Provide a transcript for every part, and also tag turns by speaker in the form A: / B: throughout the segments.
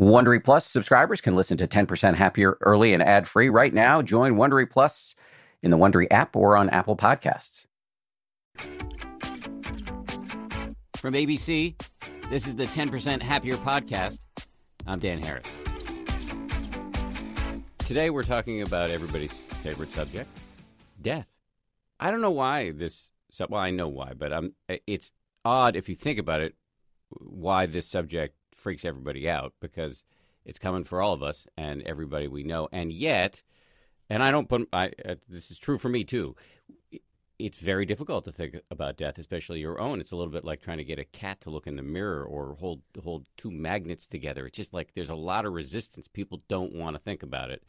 A: Wondery Plus subscribers can listen to 10% Happier early and ad free right now. Join Wondery Plus in the Wondery app or on Apple Podcasts. From ABC, this is the 10% Happier podcast. I'm Dan Harris. Today we're talking about everybody's favorite subject death. I don't know why this, well, I know why, but I'm, it's odd if you think about it why this subject freaks everybody out because it's coming for all of us and everybody we know. And yet, and I don't put I, uh, this is true for me too. It's very difficult to think about death, especially your own. It's a little bit like trying to get a cat to look in the mirror or hold hold two magnets together. It's just like there's a lot of resistance. People don't want to think about it.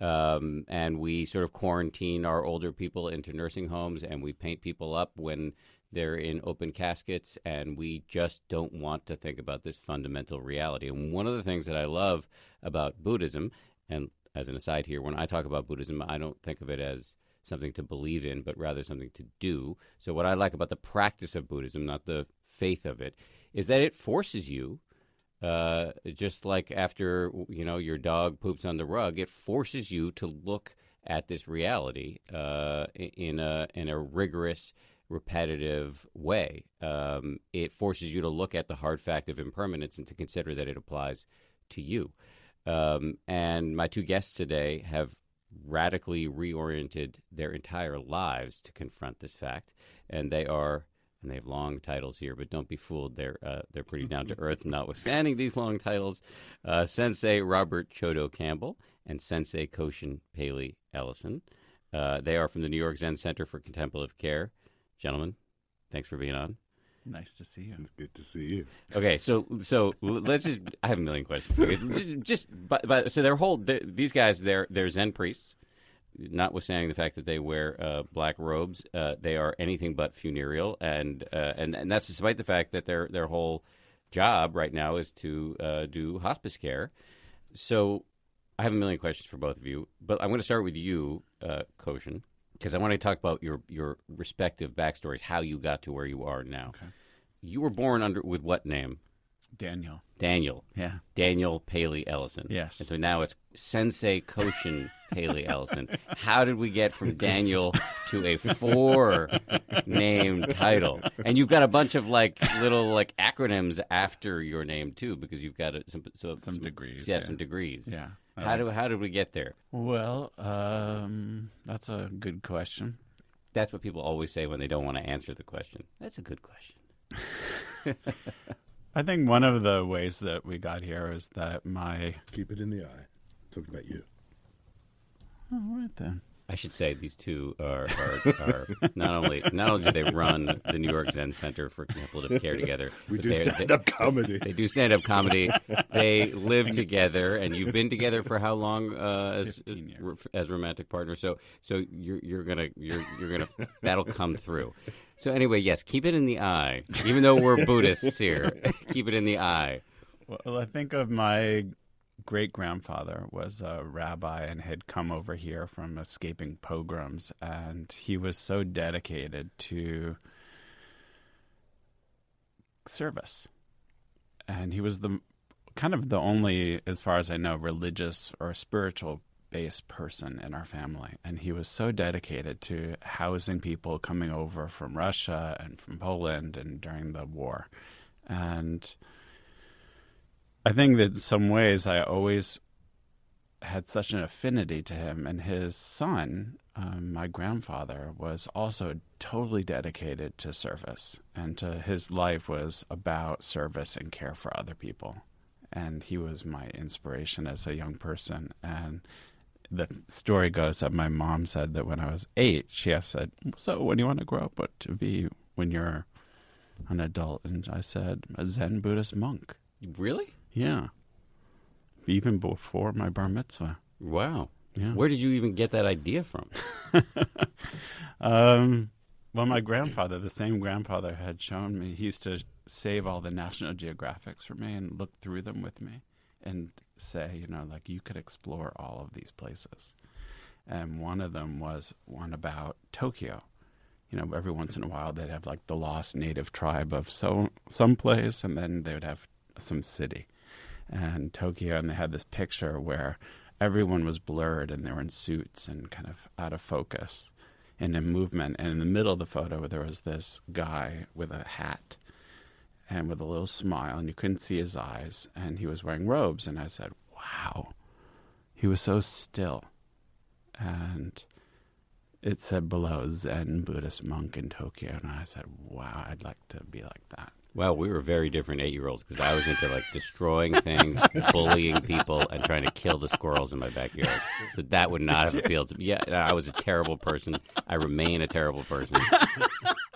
A: Um, and we sort of quarantine our older people into nursing homes and we paint people up when they're in open caskets, and we just don't want to think about this fundamental reality. And one of the things that I love about Buddhism, and as an aside here, when I talk about Buddhism, I don't think of it as something to believe in, but rather something to do. So, what I like about the practice of Buddhism, not the faith of it, is that it forces you. Uh, just like after you know your dog poops on the rug, it forces you to look at this reality uh, in a in a rigorous repetitive way. Um, it forces you to look at the hard fact of impermanence and to consider that it applies to you. Um, and my two guests today have radically reoriented their entire lives to confront this fact. And they are, and they have long titles here, but don't be fooled. They're uh, they're pretty down to earth, notwithstanding these long titles. Uh, Sensei Robert Chodo Campbell and Sensei Koshin Paley Ellison. Uh, they are from the New York Zen Center for Contemplative Care gentlemen, thanks for being on.
B: Nice to see you.
C: It's good to see you.
A: Okay, so so let's just. I have a million questions. For you. Just, just but, but so their whole these guys they're they're Zen priests, notwithstanding the fact that they wear uh, black robes. Uh, they are anything but funereal, and uh, and and that's despite the fact that their their whole job right now is to uh, do hospice care. So I have a million questions for both of you, but I'm going to start with you, uh, Koshin because I want to talk about your your respective backstories, how you got to where you are now.
B: Okay.
A: You were born under with what name?
B: Daniel.
A: Daniel.
B: Yeah.
A: Daniel Paley Ellison.
B: Yes.
A: And so now it's Sensei Koshin Paley Ellison. How did we get from Daniel to a four name title? And you've got a bunch of like little like acronyms after your name too, because you've got a, some so,
B: some, some degrees.
A: Yeah, yeah, some degrees.
B: Yeah.
A: How do how did we get there?
B: Well, um, that's a good question.
A: That's what people always say when they don't want to answer the question. That's a good question.
B: I think one of the ways that we got here is that my
C: keep it in the eye. Talking about you.
B: All right then.
A: I should say these two are, are, are, not only not only do they run the New York Zen Center for Contemplative Care together.
C: We do stand up comedy.
A: They do stand up comedy. They live together, and you've been together for how long uh, as as romantic partners? So so you're you're gonna you're you're gonna that'll come through. So anyway, yes, keep it in the eye. Even though we're Buddhists here, keep it in the eye.
B: Well, I think of my great grandfather was a rabbi and had come over here from escaping pogroms, and he was so dedicated to service. And he was the kind of the only, as far as I know, religious or spiritual based person in our family. And he was so dedicated to housing people coming over from Russia and from Poland and during the war. And I think that in some ways I always had such an affinity to him, and his son, um, my grandfather, was also totally dedicated to service, and to his life was about service and care for other people. And he was my inspiration as a young person. And the story goes that my mom said that when I was eight, she said, "So, when do you want to grow up? What to be when you're an adult?" And I said, "A Zen Buddhist monk."
A: Really?
B: Yeah. Even before my bar mitzvah.
A: Wow.
B: Yeah.
A: Where did you even get that idea from?
B: um, well, my grandfather, the same grandfather, had shown me. He used to save all the National Geographics for me and look through them with me and say, you know, like you could explore all of these places. And one of them was one about Tokyo. You know, every once in a while they'd have like the lost native tribe of so some place, and then they would have some city. And Tokyo, and they had this picture where everyone was blurred and they were in suits and kind of out of focus and in movement. And in the middle of the photo, there was this guy with a hat and with a little smile, and you couldn't see his eyes, and he was wearing robes. And I said, "Wow." He was so still. And it said below Zen Buddhist monk in Tokyo. And I said, wow, I'd like to be like that.
A: Well, we were very different eight year olds because I was into like destroying things, bullying people, and trying to kill the squirrels in my backyard. So that would not have appealed to me. Yeah, I was a terrible person. I remain a terrible person.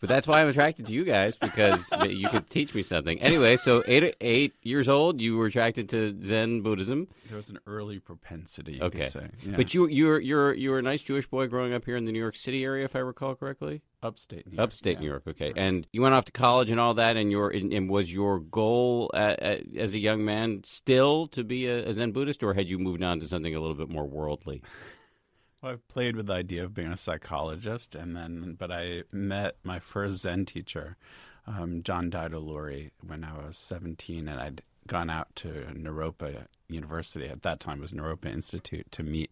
A: But that's why I'm attracted to you guys because you could teach me something. Anyway, so eight eight years old, you were attracted to Zen Buddhism.
B: There was an early propensity, you
A: Okay,
B: could say. Yeah.
A: but you you're you were a nice Jewish boy growing up here in the New York City area, if I recall correctly.
B: upstate New York.
A: Upstate
B: yeah.
A: New York, okay. And you went off to college and all that, and your and, and was your goal uh, uh, as a young man still to be a, a Zen Buddhist, or had you moved on to something a little bit more worldly?
B: Well, I've played with the idea of being a psychologist, and then, but I met my first Zen teacher, um, John Daido Loori, when I was 17, and I'd gone out to Naropa University. At that time, it was Naropa Institute to meet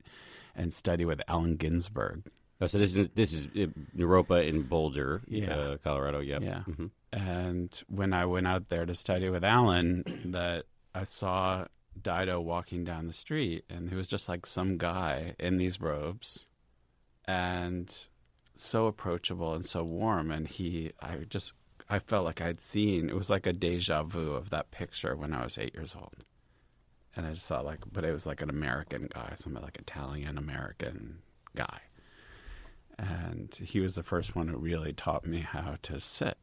B: and study with Allen Ginsberg.
A: Oh, so this is this is uh, Naropa in Boulder,
B: Yeah.
A: uh, Colorado. Yep.
B: Yeah.
A: Mhm.
B: And when I went out there to study with Allen, that I saw Daido walking down the street, and he was just like some guy in these robes, and so approachable and so warm. And he, I just, I felt like I'd seen. It was like a deja vu of that picture when I was eight years old. And I just saw like, but it was like an American guy, somebody like Italian American guy. And he was the first one who really taught me how to sit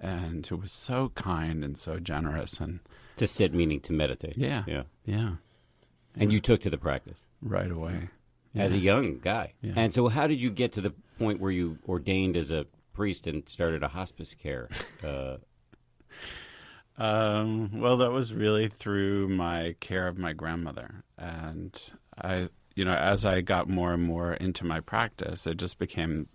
B: and who was so kind and so generous and
A: To sit meaning to meditate.
B: Yeah.
A: Yeah.
B: yeah
A: And you took to the practice
B: right away
A: as a young guy.
B: Yeah.
A: And so, how did you get to the point where you ordained as a priest and started a hospice care? Uh,
B: um, well that was really through my care of my grandmother and i you know as i got more and more into my practice it just became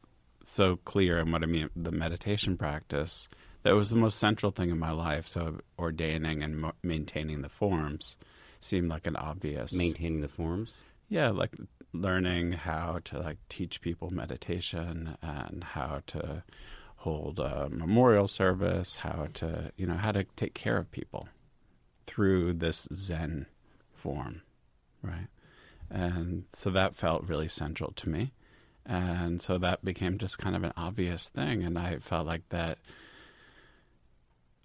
B: so clear and what i mean the meditation practice that was the most central thing in my life so ordaining and mo- maintaining the forms seemed like an obvious
A: maintaining the forms.
B: yeah like learning how to like teach people meditation and how to hold a memorial service how to you know how to take care of people through this zen form right and so that felt really central to me and so that became just kind of an obvious thing and i felt like that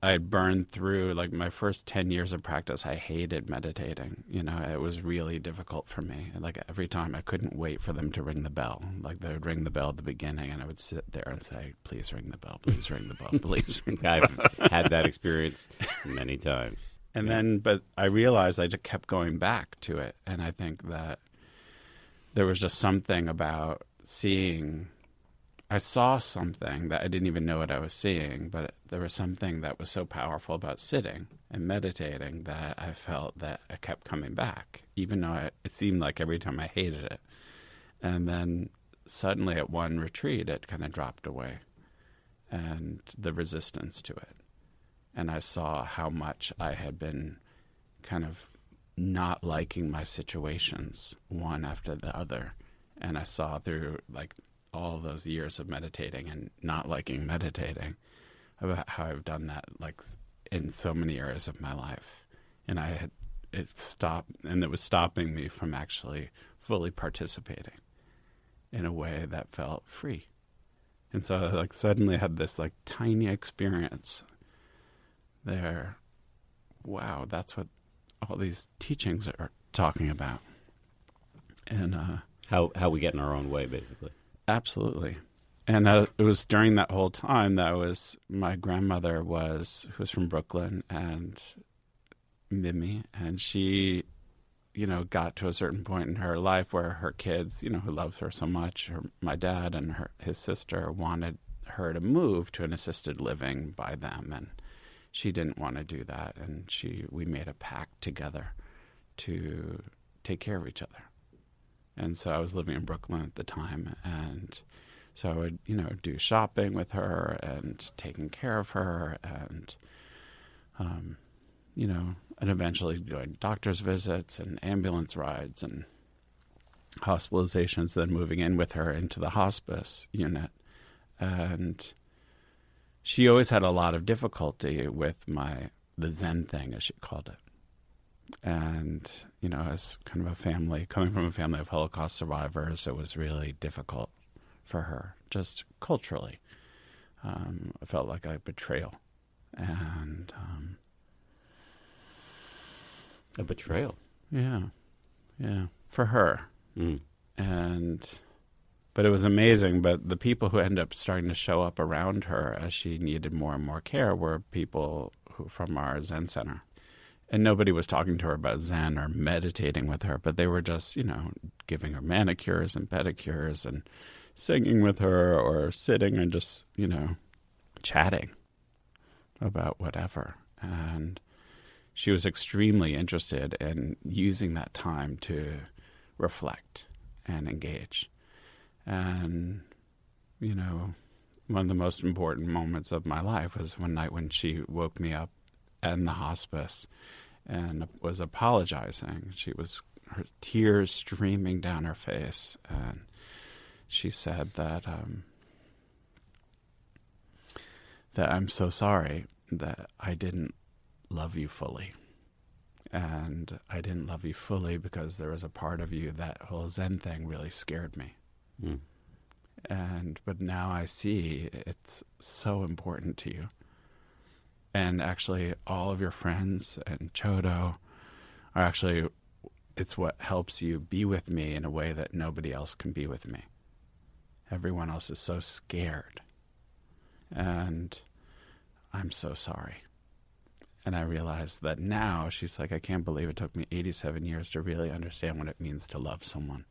B: I had burned through like my first 10 years of practice. I hated meditating. You know, it was really difficult for me. Like every time I couldn't wait for them to ring the bell. Like they would ring the bell at the beginning and I would sit there and say, please ring the bell, please ring the bell, please ring the bell.
A: I've had that experience many times.
B: And then, but I realized I just kept going back to it. And I think that there was just something about seeing, I saw something that I didn't even know what I was seeing, but there was something that was so powerful about sitting and meditating that I felt that I kept coming back, even though I, it seemed like every time I hated it. And then suddenly at one retreat, it kind of dropped away and the resistance to it and I saw how much I had been kind of not liking my situations one after the other. And I saw through like all those years of meditating and not liking meditating about how I've done that like in so many areas of my life. And I had it stopped and it was stopping me from actually fully participating in a way that felt free. And so I like suddenly had this like tiny experience there. Wow, that's what all these teachings are talking about. And uh,
A: How how we get in our own way, basically.
B: Absolutely. And uh, it was during that whole time that I was my grandmother was who was from Brooklyn and Mimi, and she, you know, got to a certain point in her life where her kids, you know, who loved her so much, her, my dad and her his sister wanted her to move to an assisted living by them, and she didn't want to do that, and she we made a pact together to take care of each other. And so I was living in Brooklyn at the time, and so I would, you know, do shopping with her and taking care of her, and, um, you know, and eventually doing doctor's visits and ambulance rides and hospitalizations, then moving in with her into the hospice unit. And she always had a lot of difficulty with my the Zen thing, as she called it. And, you know, as kind of a family, coming from a family of Holocaust survivors, it was really difficult for her, just culturally. Um, I felt like a betrayal. And, um,
A: A betrayal.
B: yeah, yeah, for her.
A: Mm.
B: and but it was amazing but the people who ended up starting to show up around her as she needed more and more care were people who from our zen center and nobody was talking to her about zen or meditating with her but they were just you know giving her manicures and pedicures and singing with her or sitting and just you know chatting about whatever and she was extremely interested in using that time to reflect and engage. And, you know, one of the most important moments of my life was one night when she woke me up in the hospice and was apologizing. She was, her tears streaming down her face. And she said that, um, that I'm so sorry that I didn't love you fully and I didn't love you fully because there was a part of you that whole Zen thing really scared me.
A: Mm.
B: And but now I see it's so important to you. And actually all of your friends and Chodo are actually it's what helps you be with me in a way that nobody else can be with me. Everyone else is so scared. And I'm so sorry. And I realized that now she's like, I can't believe it took me 87 years to really understand what it means to love someone,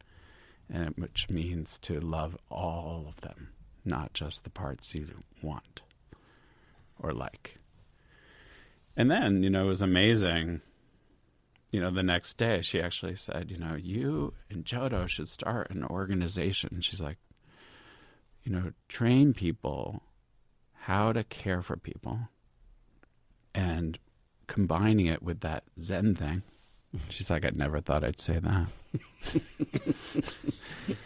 B: and which means to love all of them, not just the parts you want or like. And then, you know, it was amazing. You know, the next day she actually said, you know, you and Chodo should start an organization. She's like, you know, train people how to care for people and combining it with that Zen thing. She's like, I never thought I'd say that.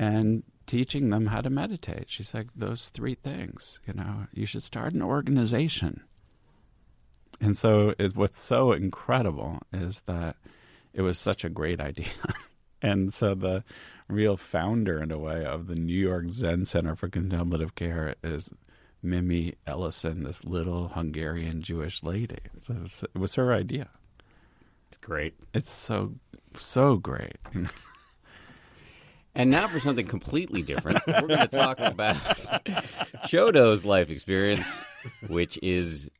B: and teaching them how to meditate. She's like, those three things, you know, you should start an organization. And so, it, what's so incredible is that it was such a great idea. and so, the real founder, in a way, of the New York Zen Center for Contemplative Care is Mimi Ellison, this little Hungarian Jewish lady. So it, was, it was her idea.
A: Great.
B: It's so so great.
A: And now for something completely different. We're going to talk about Chodo's life experience, which is,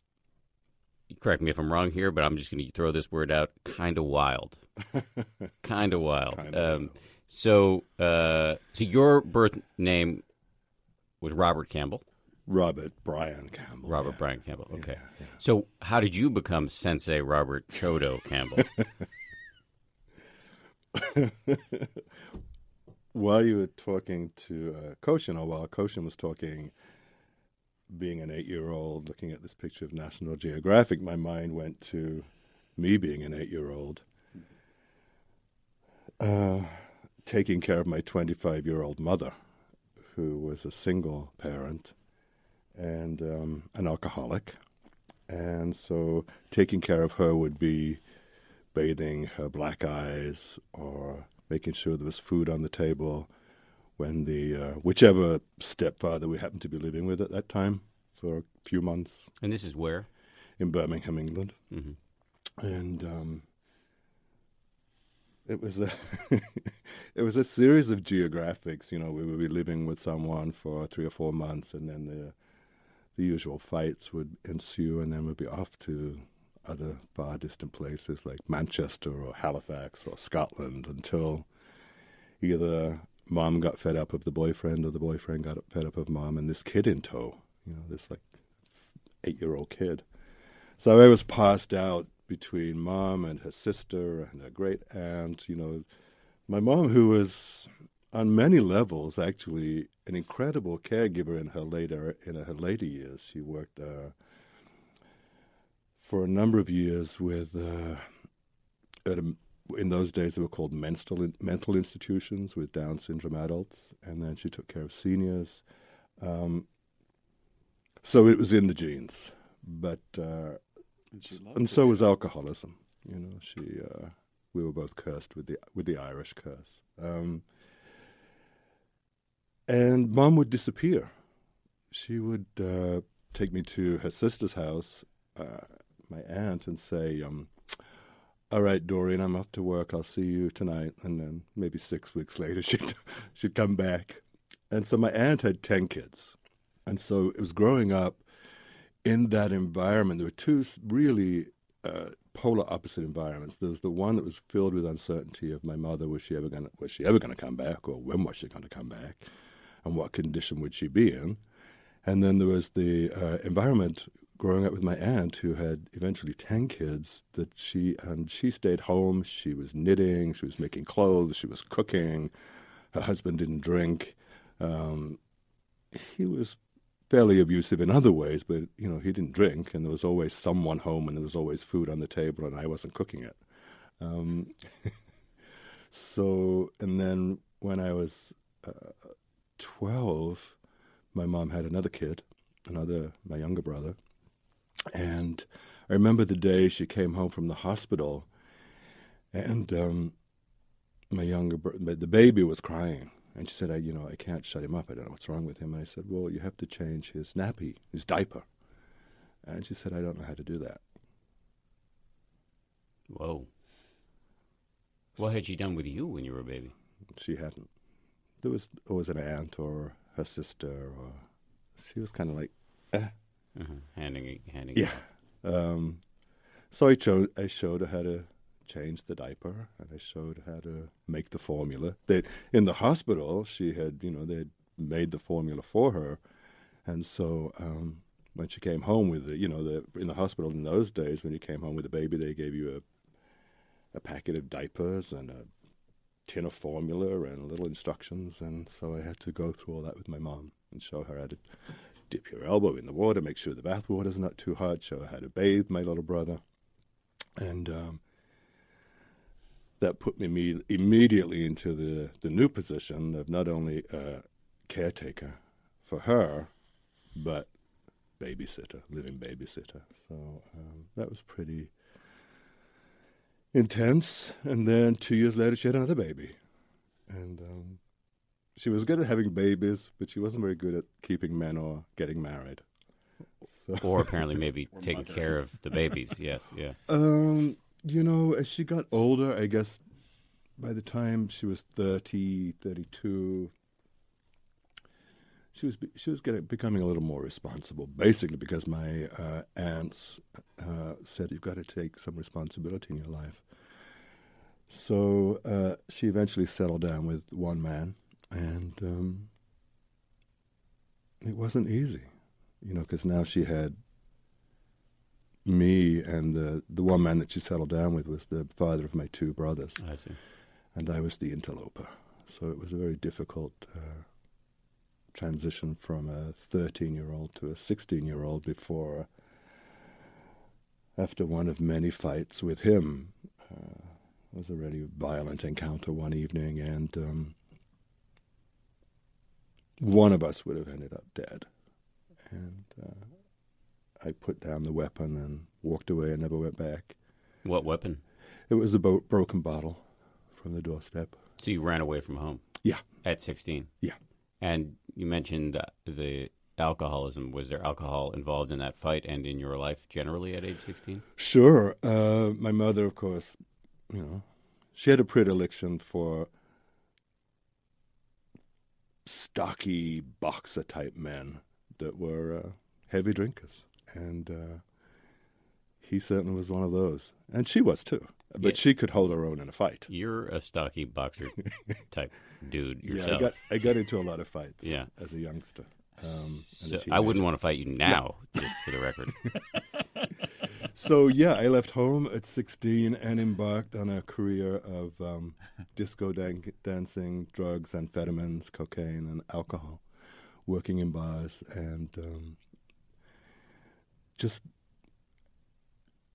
A: correct me if I'm wrong here, but I'm just going to throw this word out, kind of wild. kind of wild.
C: Kinda
A: um, so, uh, so your birth name was Robert Campbell.
C: Robert Brian Campbell.
A: Robert
C: yeah.
A: Brian Campbell. Okay.
C: yeah.
A: So, how did you become Sensei Robert Chodo Campbell?
C: While you were talking to uh, Koshin, or while Koshin was talking, being an eight year old, looking at this picture of National Geographic, my mind went to me being an eight year old, uh, taking care of my 25 year old mother, who was a single parent and um, an alcoholic. And so taking care of her would be bathing her black eyes or making sure there was food on the table when the uh, whichever stepfather we happened to be living with at that time for a few months
A: and this is where?
C: in Birmingham, England,
A: hmm
C: and um, it was a it was a series of geographics. You know, we would be living with someone for three or four months, and then the the usual fights would ensue, and then we'd be off to other far distant places like Manchester or Halifax or Scotland until either mom got fed up of the boyfriend or the boyfriend got fed up of mom and this kid in tow. You know, this like eight year old kid. So I was passed out between mom and her sister and her great aunt. You know, my mom, who was on many levels actually an incredible caregiver in her later in her later years. She worked uh, for a number of years with uh, at a, in those days they were called mental mental institutions with Down syndrome adults, and then she took care of seniors. Um, so it was in the genes, but uh,
B: And,
C: and so was alcoholism. You know, she uh, we were both cursed with the with the Irish curse. Um, and mom would disappear. She would uh, take me to her sister's house, uh, my aunt, and say, um, "All right, Dorian, I'm off to work. I'll see you tonight." And then maybe six weeks later, she'd she'd come back. And so my aunt had ten kids, and so it was growing up in that environment. There were two really uh, polar opposite environments. There was the one that was filled with uncertainty of my mother was she ever going was she ever going to come back or when was she going to come back, and what condition would she be in, and then there was the uh, environment growing up with my aunt who had eventually 10 kids that she and she stayed home. She was knitting she was making clothes she was cooking. Her husband didn't drink. Um, he was fairly abusive in other ways but you know he didn't drink and there was always someone home and there was always food on the table and i wasn't cooking it. Um, so and then when i was uh, 12 my mom had another kid another my younger brother and I remember the day she came home from the hospital, and um, my younger the baby was crying, and she said, "I, you know, I can't shut him up. I don't know what's wrong with him." And I said, "Well, you have to change his nappy, his diaper." And she said, "I don't know how to do that."
A: Whoa. What had she done with you when you were a baby?
C: She hadn't. There was always an aunt or her sister, or she was kind of like, eh.
A: Uh-huh. Handing it, handing
C: Yeah.
A: it.
C: Um, so I showed I showed her how to change the diaper, and I showed her how to make the formula. They in the hospital, she had you know they had made the formula for her, and so um, when she came home with the you know the in the hospital in those days when you came home with a baby, they gave you a a packet of diapers and a tin of formula and little instructions, and so I had to go through all that with my mom and show her how to dip your elbow in the water, make sure the bath water's not too hot, show her how to bathe my little brother. And um, that put me immediately into the, the new position of not only uh, caretaker for her, but babysitter, living babysitter. So um, that was pretty intense. And then two years later, she had another baby. And um, she was good at having babies, but she wasn't very good at keeping men or getting married. So,
A: Or apparently maybe taking
B: mother.
A: care of the babies. Yes, yeah.
C: um, you know, as she got older, I guess by the time she was 30, 32, she was she was getting becoming a little more responsible. Basically, because my uh, aunts uh, said you've got to take some responsibility in your life. So uh, she eventually settled down with one man, and um, it wasn't easy, you know, because now she had me, and the the one man that she settled down with was the father of my two brothers,
A: I see.
C: and I was the interloper. So it was a very difficult uh, transition from a 13 year old to a 16 year old before, after one of many fights with him, uh, it was a really violent encounter one evening, and um, one of us would have ended up dead. And uh, I put down the weapon and walked away and never went back.
A: What weapon?
C: It was a bo- broken bottle from the doorstep.
A: So you ran away from home
C: Yeah.
A: at 16?
C: Yeah.
A: And you mentioned uh, the alcoholism. Was there alcohol involved in that fight and in your life generally at age 16?
C: Sure. Uh, my mother, of course, you know, she had a predilection for stocky boxer type men that were uh, heavy drinkers, and uh, he certainly was one of those, and she was too. But
A: Yeah.
C: she could hold her own in a fight.
A: You're a stocky boxer type dude
C: Yeah, I
A: yourself.
C: got I got into a lot of fights.
A: Yeah.
C: as a youngster. Um,
A: So I wouldn't want to fight you now, just for the record.
C: So yeah, I left home at 16 and embarked on a career of um, disco dan- dancing, drugs, amphetamines, cocaine, and alcohol, working in bars, and um, just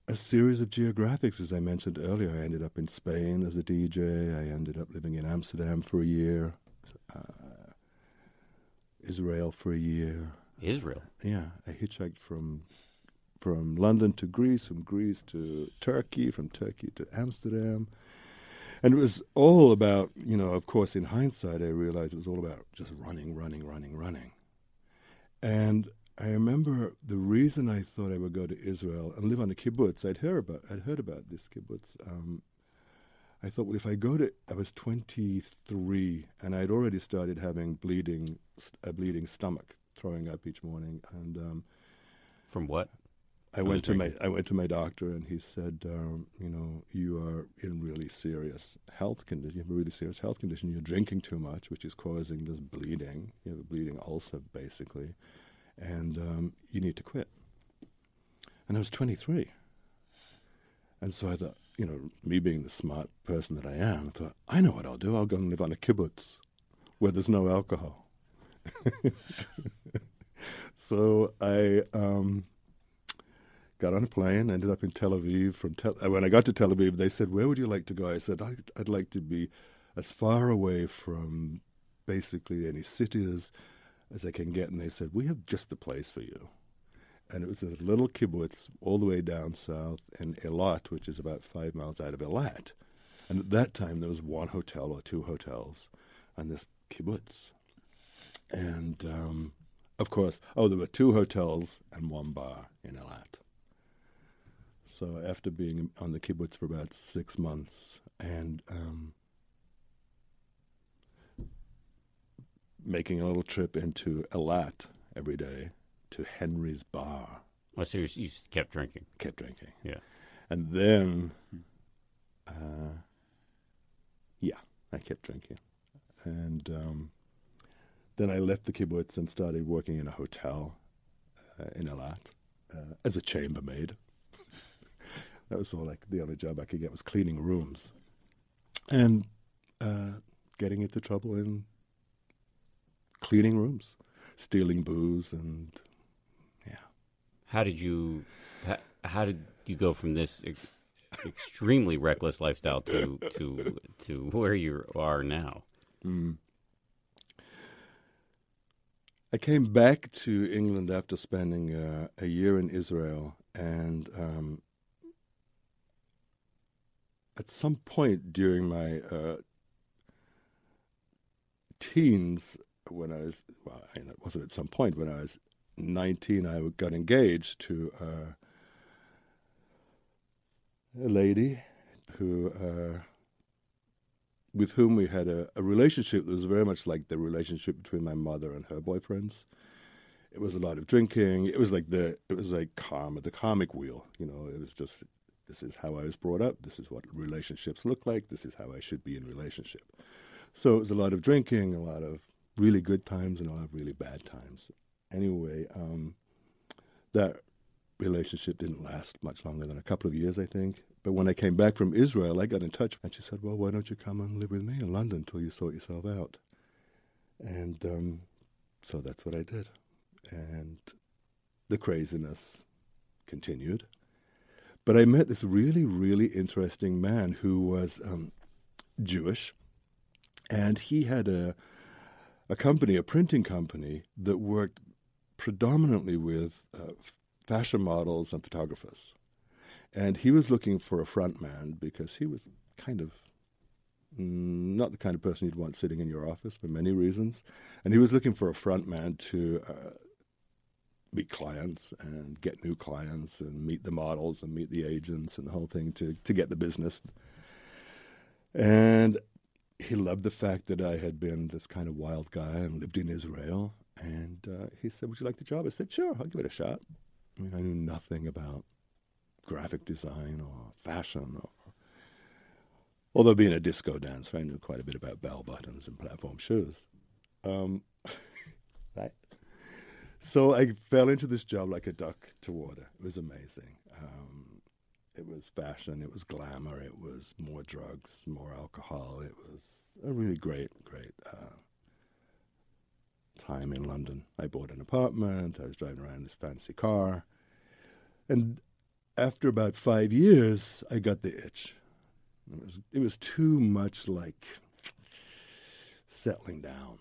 C: a series of geographics, as I mentioned earlier. I ended up in Spain as a DJ. I ended up living in Amsterdam for a year, uh, Israel for a year.
A: Israel.
C: Yeah, I hitchhiked from from London to Greece, from Greece to Turkey, from Turkey to Amsterdam. And it was all about, you know, of course, in hindsight, I realized it was all about just running, running, running, running. And I remember the reason I thought I would go to Israel and live on a kibbutz. I'd heard about I'd heard about this kibbutz. Um, I thought, well, if I go to, I was 23, and I'd already started having bleeding, a bleeding stomach, throwing up each morning, and um,
A: from what?
C: I went to my I went to my doctor, and he said, um, you know, you are in really serious health condition. You have a really serious health condition. You're drinking too much, which is causing this bleeding. You have a bleeding ulcer, basically and um, you need to quit. And I was 23. And so I thought, you know, me being the smart person that I am, I thought, I know what I'll do. I'll go and live on a kibbutz where there's no alcohol. so I um, got on a plane, ended up in Tel Aviv. From Tel- when I got to Tel Aviv, they said, "Where would you like to go?" I said, I'd, "I'd like to be as far away from basically any cities as I can get. And they said, We have just the place for you. And it was a little kibbutz all the way down south in Eilat, which is about five miles out of Eilat. And at that time, there was one hotel or two hotels on this kibbutz. And um, of course, oh, there were two hotels and one bar in Eilat. So after being on the kibbutz for about six months and um, making a little trip into Eilat every day to Henry's Bar.
A: Oh, so you, you kept drinking?
C: Kept drinking.
A: Yeah.
C: And then, uh, yeah, I kept drinking. And um, then I left the kibbutz and started working in a hotel uh, in Eilat uh, as a chambermaid. That was all like the only job I could get was cleaning rooms. And uh, getting into trouble in cleaning rooms, stealing booze, and yeah.
A: How did you? How, how did you go from this ex- extremely reckless lifestyle to to to where you are now?
C: Mm. I came back to England after spending uh, a year in Israel, and um, at some point during my uh, teens, when I was, well, it wasn't at some point when I was 19, I got engaged to uh, a lady who, uh, with whom we had a, a, relationship that was very much like the relationship between my mother and her boyfriends. It was a lot of drinking. It was like the, it was like karma, the karmic wheel. You know, it was just, this is how I was brought up. This is what relationships look like. This is how I should be in relationship. So it was a lot of drinking, a lot of really good times and a lot of really bad times. Anyway, um, that relationship didn't last much longer than a couple of years, I think. But when I came back from Israel, I got in touch and she said, Well, why don't you come and live with me in London until you sort yourself out? And um, so that's what I did. And the craziness continued. But I met this really, really interesting man who was um, Jewish, and he had a a company, a printing company, that worked predominantly with uh, fashion models and photographers. And he was looking for a front man because he was kind of mm, not the kind of person you'd want sitting in your office for many reasons. And he was looking for a front man to uh, meet clients and get new clients and meet the models and meet the agents and the whole thing to, to get the business. And he loved the fact that I had been this kind of wild guy and lived in Israel. And uh, he said, Would you like the job? I said, Sure, I'll give it a shot. I mean, I knew nothing about graphic design or fashion or. Although being a disco dancer, I knew quite a bit about bell buttons and platform shoes. Um? So I fell into this job like a duck to water. It was amazing. Um, it was fashion, it was glamour, it was more drugs, more alcohol. It was a really great, great uh, time in London. I bought an apartment. I was driving around in this fancy car, and after about five years, I got the itch. It was, it was too much like settling down.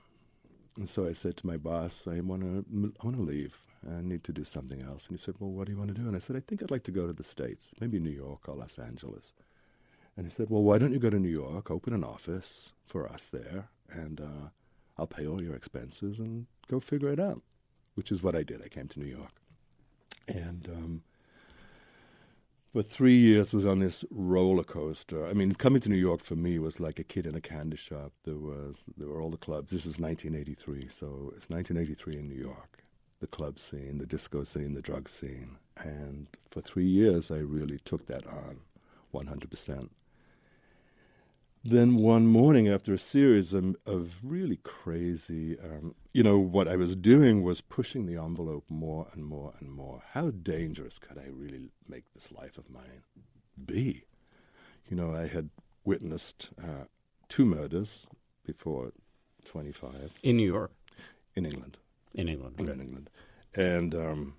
C: And so I said to my boss, I want to I want to leave. I need to do something else. And he said, Well, what do you want to do? And I said, I think I'd like to go to the States, maybe New York or Los Angeles. And he said, Well, why don't you go to New York, open an office for us there, and uh, I'll pay all your expenses and go figure it out, which is what I did. I came to New York. And um, for three years was on this roller coaster. I mean, coming to New York for me was like a kid in a candy shop. There was there were all the clubs. This was 1983, so it's 1983 in New York. The club scene, the disco scene, the drug scene, and for three years I really took that on, 100 percent. Then one morning, after a series of, of really crazy, um, you know, what I was doing was pushing the envelope more and more and more. How dangerous could I really make this life of mine be? You know, I had witnessed uh, two murders before 25
A: in New York,
C: in England,
A: in England,
C: in England, and um,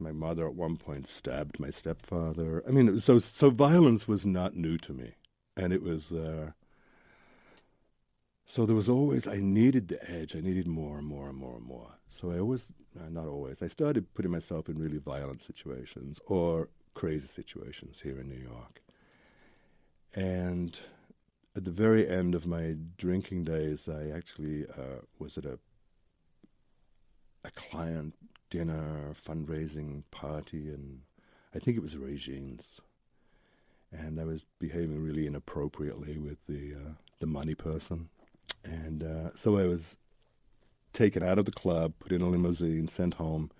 C: my mother at one point stabbed my stepfather. I mean, so so violence was not new to me, and it was. Uh, so there was always I needed the edge. I needed more and more and more and more. So I always, uh, not always, I started putting myself in really violent situations or crazy situations here in New York. And at the very end of my drinking days, I actually uh, was at a a client dinner fundraising party, and I think it was Regine's. And I was behaving really inappropriately with the uh, the money person, and uh, so I was taken out of the club, put in a limousine, sent home,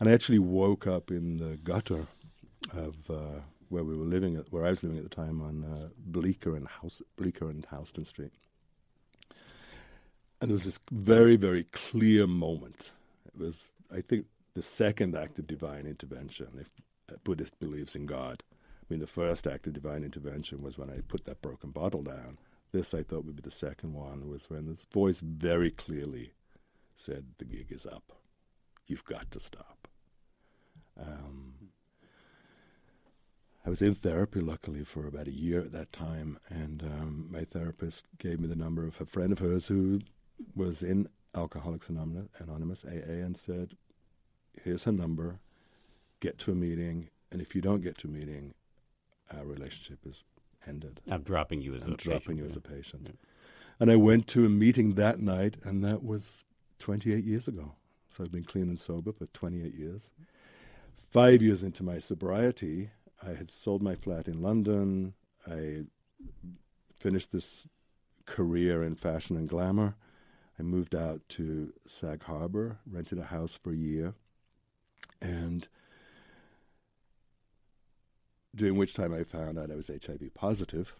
C: and I actually woke up in the gutter of uh, where we were living, at, where I was living at the time on uh, Bleecker and House, Bleecker and Houston Street. And there was this very, very clear moment. It was I think the second act of divine intervention, if Buddhist believes in God. I mean, the first act of divine intervention was when I put that broken bottle down. This I thought would be the second one, was when this voice very clearly said, The gig is up. You've got to stop. Um, I was in therapy, luckily, for about a year at that time, and um, my therapist gave me the number of a friend of hers who was in Alcoholics Anonymous, Anonymous AA, and said, here's her number, get to a meeting, and if you don't get to a meeting, our relationship is ended.
A: I'm dropping you as
C: I'm
A: a
C: dropping
A: patient.
C: you as a patient.
A: Yeah.
C: And I went to a meeting that night, and that was 28 years ago. So I've been clean and sober for 28 years. Five years into my sobriety, I had sold my flat in London. I finished this career in fashion and glamour. I moved out to Sag Harbor, rented a house for a year, and during which time I found out I was HIV positive,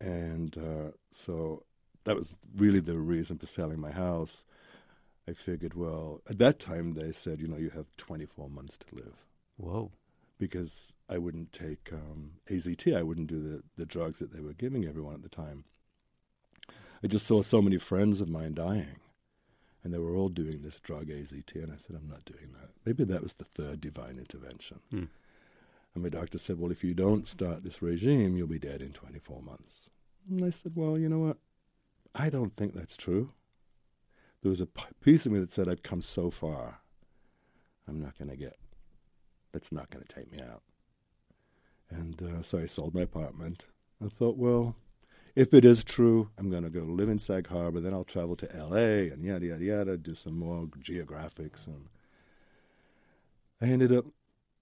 C: and uh, so that was really the reason for selling my house. I figured, well, at that time they said, you know, you have 24 months to live
A: Whoa.
C: because I wouldn't take um, AZT. I wouldn't do the, the drugs that they were giving everyone at the time. I just saw so many friends of mine dying, and they were all doing this drug AZT, and I said, I'm not doing that. Maybe that was the third divine intervention.
A: Hmm.
C: And my doctor said, Well, if you don't start this regime, you'll be dead in 24 months. And I said, Well, you know what? I don't think that's true. There was a p- piece of me that said, I've come so far. I'm not going to get, that's not going to take me out. And uh, so I sold my apartment. I thought, well, if it is true, I'm going to go live in Sag Harbor. Then I'll travel to L.A. and yada yada yada, do some more geographics, and I ended up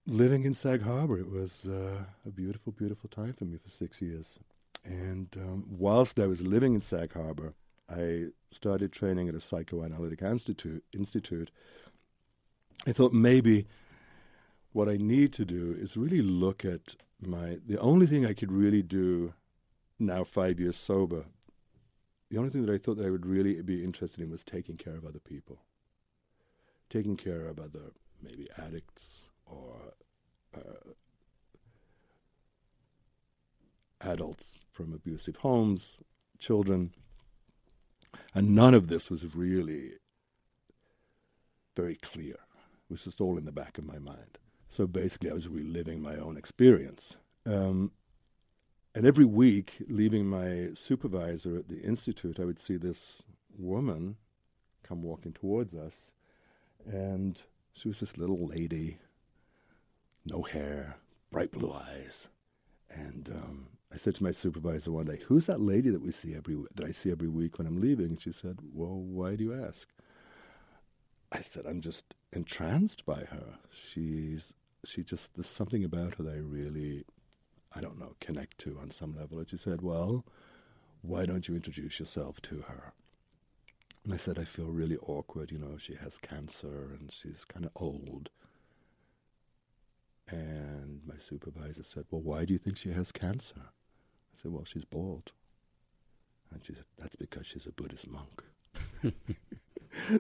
C: living in Sag Harbor. It was uh, a beautiful, beautiful time for me for six years. And um, whilst I was living in Sag Harbor, I started training at a psychoanalytic institute. Institute. I thought maybe what I need to do is really look at my. The only thing I could really do now, five years sober, the only thing that I thought that I would really be interested in was taking care of other people, taking care of other maybe addicts or uh, adults from abusive homes, children. And none of this was really very clear. It was just all in the back of my mind. So basically, I was reliving my own experience. Um, and every week, leaving my supervisor at the institute, I would see this woman come walking towards us. And she was this little lady, no hair, bright blue eyes. And um, I said to my supervisor one day, "Who's that lady that we see every that I see every week when I'm leaving?" And she said, "Well, why do you ask?" I said, "I'm just entranced by her. She's she just there's something about her that I really, I don't know, connect to on some level." And she said, "Well, why don't you introduce yourself to her?" And I said, "I feel really awkward. You know, she has cancer and she's kind of old." And my supervisor said, Well, why do you think she has cancer? I said, Well, she's bald. And she said, That's because she's a Buddhist monk.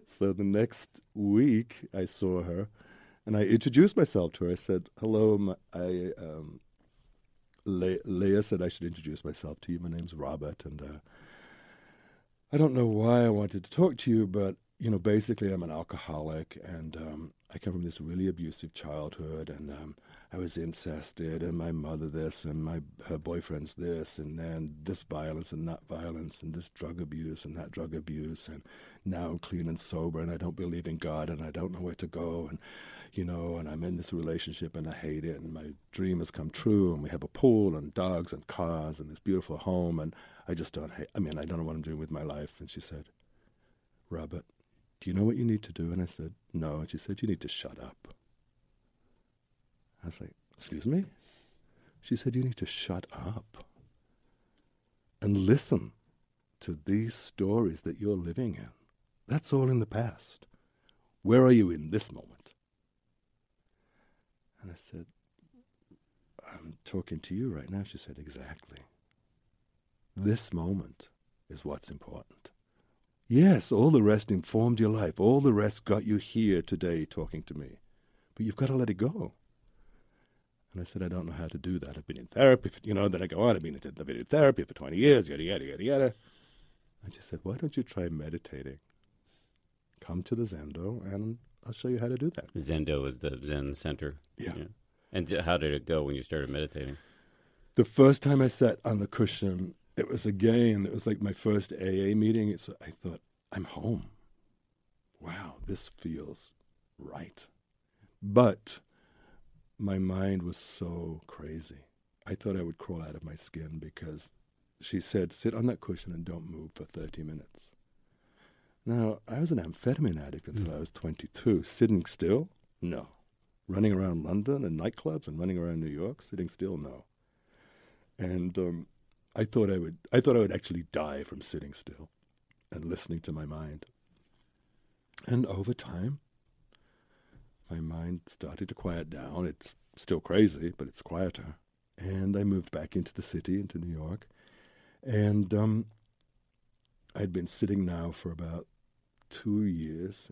C: so the next week I saw her and I introduced myself to her. I said, Hello, my, I, um, Le- Leah said I should introduce myself to you. My name's Robert. And uh, I don't know why I wanted to talk to you, but, you know, basically I'm an alcoholic and um, I come from this really abusive childhood, and um, I was incested, and my mother this, and my her boyfriend's this, and then this violence and that violence, and this drug abuse and that drug abuse, and now I'm clean and sober, and I don't believe in God, and I don't know where to go, and you know, and I'm in this relationship, and I hate it, and my dream has come true, and we have a pool, and dogs, and cars, and this beautiful home, and I just don't hate. I mean, I don't know what I'm doing with my life. And she said, Robert, do you know what you need to do? And I said, No. And she said, You need to shut up. I was like, Excuse me? She said, You need to shut up and listen to these stories that you're living in. That's all in the past. Where are you in this moment? And I said, I'm talking to you right now. She said, Exactly. This moment is what's important. Yes, all the rest informed your life. All the rest got you here today talking to me. But you've got to let it go. And I said, I don't know how to do that. I've been in therapy, for, you know, then I go on, I've been, in, I've been in therapy for 20 years, yada, yada, yada, yada. And she said, why don't you try meditating? Come to the Zendo, and I'll show you how to do that.
A: Zendo is the Zen center.
C: Yeah. yeah.
A: And how did it go when you started meditating?
C: The first time I sat on the cushion, it was again, it was like my first AA meeting. It's, I thought, I'm home. Wow, this feels right. But my mind was so crazy. I thought I would crawl out of my skin because she said, sit on that cushion and don't move for 30 minutes. Now, I was an amphetamine addict until mm. I was 22. Sitting still? No. Running around London and nightclubs and running around New York? Sitting still? No. And um, I thought I would I thought I would actually die from sitting still and listening to my mind. And over time my mind started to quiet down. It's still crazy, but it's quieter. And I moved back into the city, into New York. And um, I'd been sitting now for about two years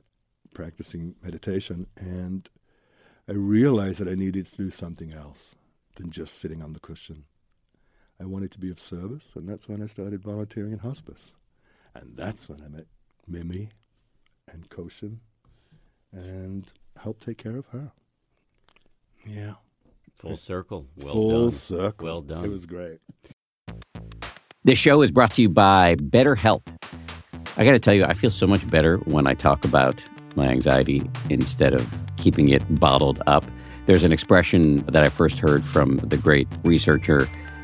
C: practicing meditation, and I realized that I needed to do something else than just sitting on the cushion. I wanted to be of service, and that's when I started volunteering in hospice. And that's when I met Mimi and Koshin and helped take care of her. Yeah.
A: Full circle. Well
C: Full
A: done.
C: circle.
A: Well done.
C: It was great.
A: This show is brought to you by BetterHelp. I got to tell you, I feel so much better when I talk about my anxiety instead of keeping it bottled up. There's an expression that I first heard from the great researcher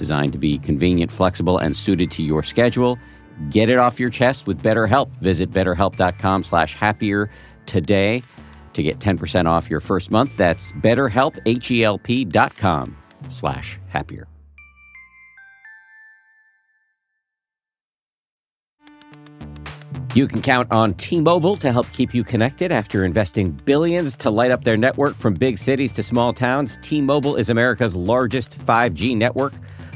A: designed to be convenient, flexible, and suited to your schedule. Get it off your chest with BetterHelp. Visit betterhelp.com slash happier today to get 10% off your first month. That's betterhelp, H-E-L-P dot com slash happier.
D: You can count on T Mobile to help keep you connected after investing billions to light up their network from big cities to small towns. T Mobile is America's largest 5G network.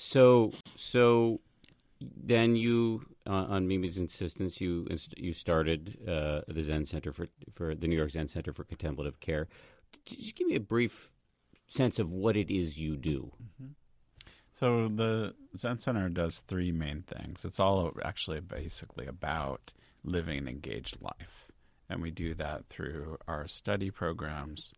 A: So, so then you, uh, on Mimi's insistence, you you started uh, the Zen Center for for the New York Zen Center for Contemplative Care. Just give me a brief sense of what it is you do.
B: Mm-hmm. So the Zen Center does three main things. It's all actually basically about living an engaged life, and we do that through our study programs,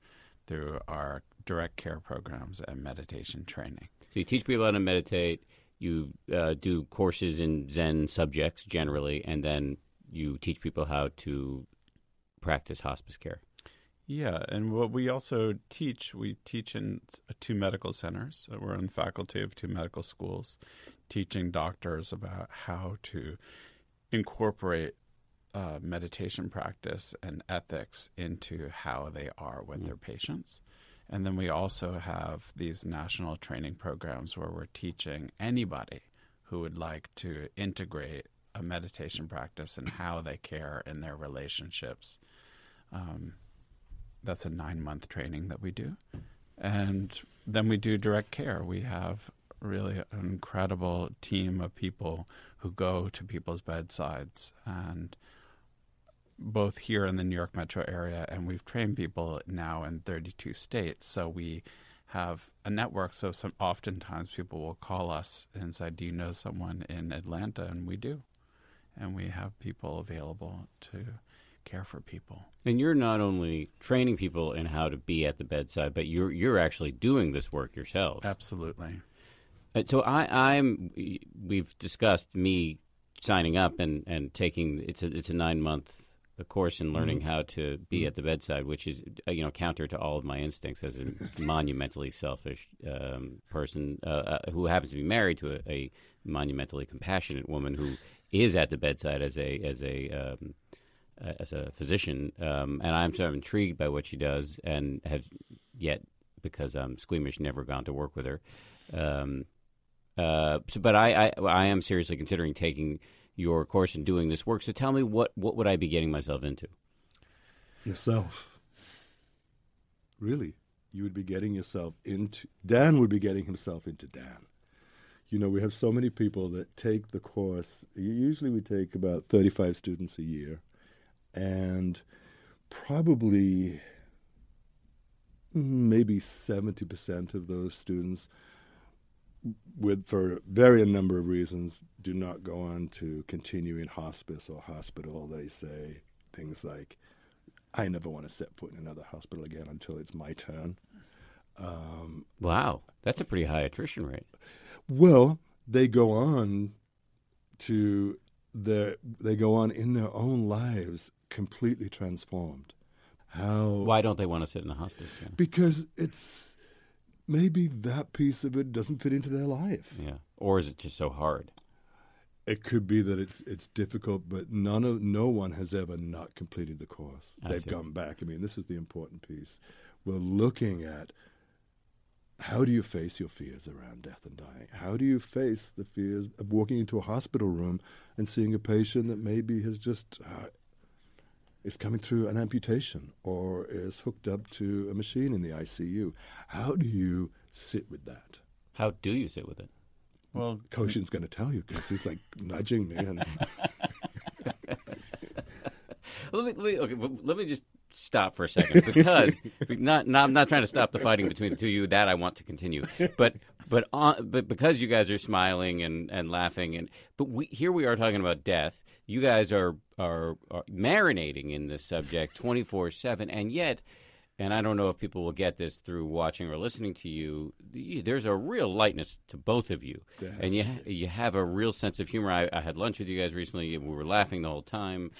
B: through our direct care programs, and meditation training.
A: So you teach people how to meditate. You uh, do courses in Zen subjects generally, and then you teach people how to practice hospice care.
B: Yeah, and what we also teach, we teach in two medical centers. So we're on faculty of two medical schools, teaching doctors about how to incorporate uh, meditation practice and ethics into how they are with mm-hmm. their patients. And then we also have these national training programs where we're teaching anybody who would like to integrate a meditation practice and how they care in their relationships. Um, that's a nine month training that we do. And then we do direct care. We have really an incredible team of people who go to people's bedsides and both here in the New York metro area and we've trained people now in 32 states. So we have a network. So some oftentimes people will call us and say, "Do you know someone in Atlanta?" And we do, and we have people available to care for people.
A: And you're not only training people in how to be at the bedside, but you're you're actually doing this work yourself.
B: Absolutely.
A: So I, I'm. We've discussed me signing up and, and taking. It's a it's a nine month course in learning mm-hmm. how to be mm-hmm. at the bedside, which is uh, you know counter to all of my instincts as a monumentally selfish um, person uh, uh, who happens to be married to a, a, monumentally compassionate woman who is at the bedside as a as a um, as a physician, um, and I'm sort of intrigued by what she does, and have yet because I'm squeamish never gone to work with her. Um, uh, so, but I, I, I am seriously considering taking your course and doing this work. So tell me what what would I be getting myself into?
C: Yourself. Really, you would be getting yourself into. Dan would be getting himself into Dan. You know, we have so many people that take the course. Usually, we take about thirty-five students a year and probably mm, maybe 70% of those students with for very a number of reasons do not go on to continue in hospice or hospital they say things like i never want to set foot in another hospital again until it's my turn
A: um, wow that's a pretty high attrition rate
C: well they go on to their they go on in their own lives completely transformed. How?
A: Why don't they want to sit in a hospice? Again?
C: Because it's maybe that piece of it doesn't fit into their life.
A: Yeah, or is it just so hard?
C: It could be that it's it's difficult, but none of no one has ever not completed the course. I They've see. gone back. I mean, this is the important piece. We're looking at how do you face your fears around death and dying? How do you face the fears of walking into a hospital room and seeing a patient that maybe has just uh, is coming through an amputation or is hooked up to a machine in the ICU. How do you sit with that?
A: How do you sit with it?
C: Well, Koshin's going to tell you because he's like nudging me. And
A: let me let me okay, let me just stop for a second because not, not I'm not trying to stop the fighting between the two of you. That I want to continue, but but on, but because you guys are smiling and, and laughing and but we here we are talking about death you guys are, are, are marinating in this subject 24 7 and yet and I don't know if people will get this through watching or listening to you. There's a real lightness to both of you, and you you have a real sense of humor. I, I had lunch with you guys recently, and we were laughing the whole time.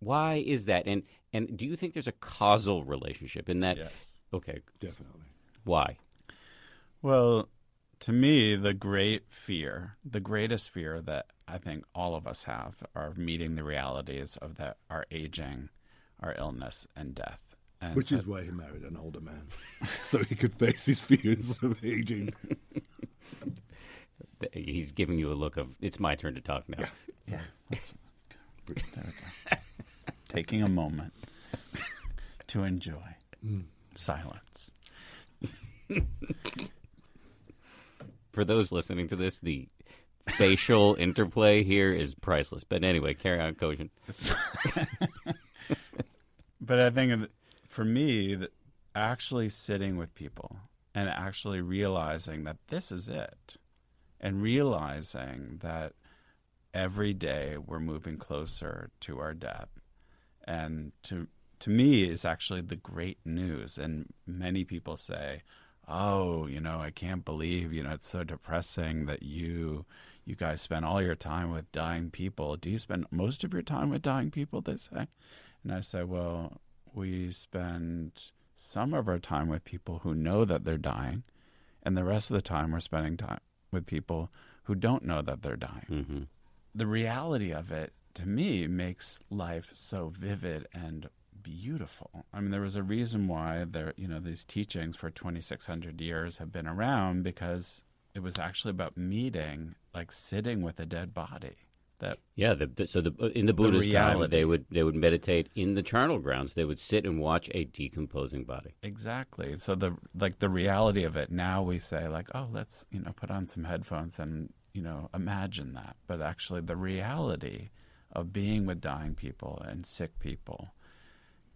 A: Why is that? And and do you think there's a causal relationship in that?
B: Yes.
A: Okay,
C: Definitely.
A: why?
B: Well, to me, the great fear, the greatest fear that I think all of us have are meeting the realities of that our aging, our illness, and death. And
C: Which
B: so-
C: is why he married an older man, so he could face his fears of aging.
A: He's giving you a look of it's my turn to talk now.
B: Yeah. That's, there we go. Taking a moment to enjoy hmm. silence.
A: For those listening to this, the facial interplay here is priceless. But anyway, carry on, Koshin.
B: But I think for me, actually sitting with people and actually realizing that this is it, and realizing that every day we're moving closer to our death, and to to me is actually the great news. And many people say, "Oh, you know, I can't believe you know it's so depressing that you." You guys spend all your time with dying people. Do you spend most of your time with dying people? They say. And I say, well, we spend some of our time with people who know that they're dying, and the rest of the time we're spending time with people who don't know that they're dying.
A: hmm
B: The reality of it, to me, makes life so vivid and beautiful. I mean, there was a reason why there, you know, these teachings for 2,600 years have been around because it was actually about meeting, like sitting with a dead body. That
A: Yeah. The, the, so the, in the Buddhist time, they would they would meditate in the charnel grounds. They would sit and watch a decomposing body.
B: Exactly. So the like the reality of it now we say like, oh, let's, you know, put on some headphones and, you know, imagine that. But actually the reality of being with dying people and sick people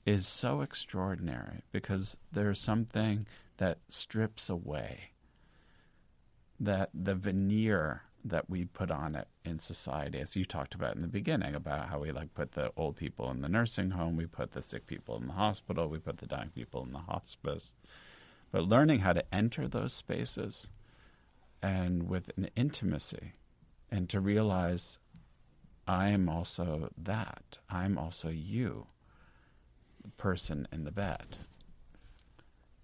B: is so extraordinary because there's something that strips away that the veneer that we put on it in society, as you talked about in the beginning, about how we like put the old people in the nursing home, we put the sick people in the hospital, we put the dying people in the hospice. But learning how to enter those spaces and with an intimacy and to realize I am also that. I'm also you, person in the bed.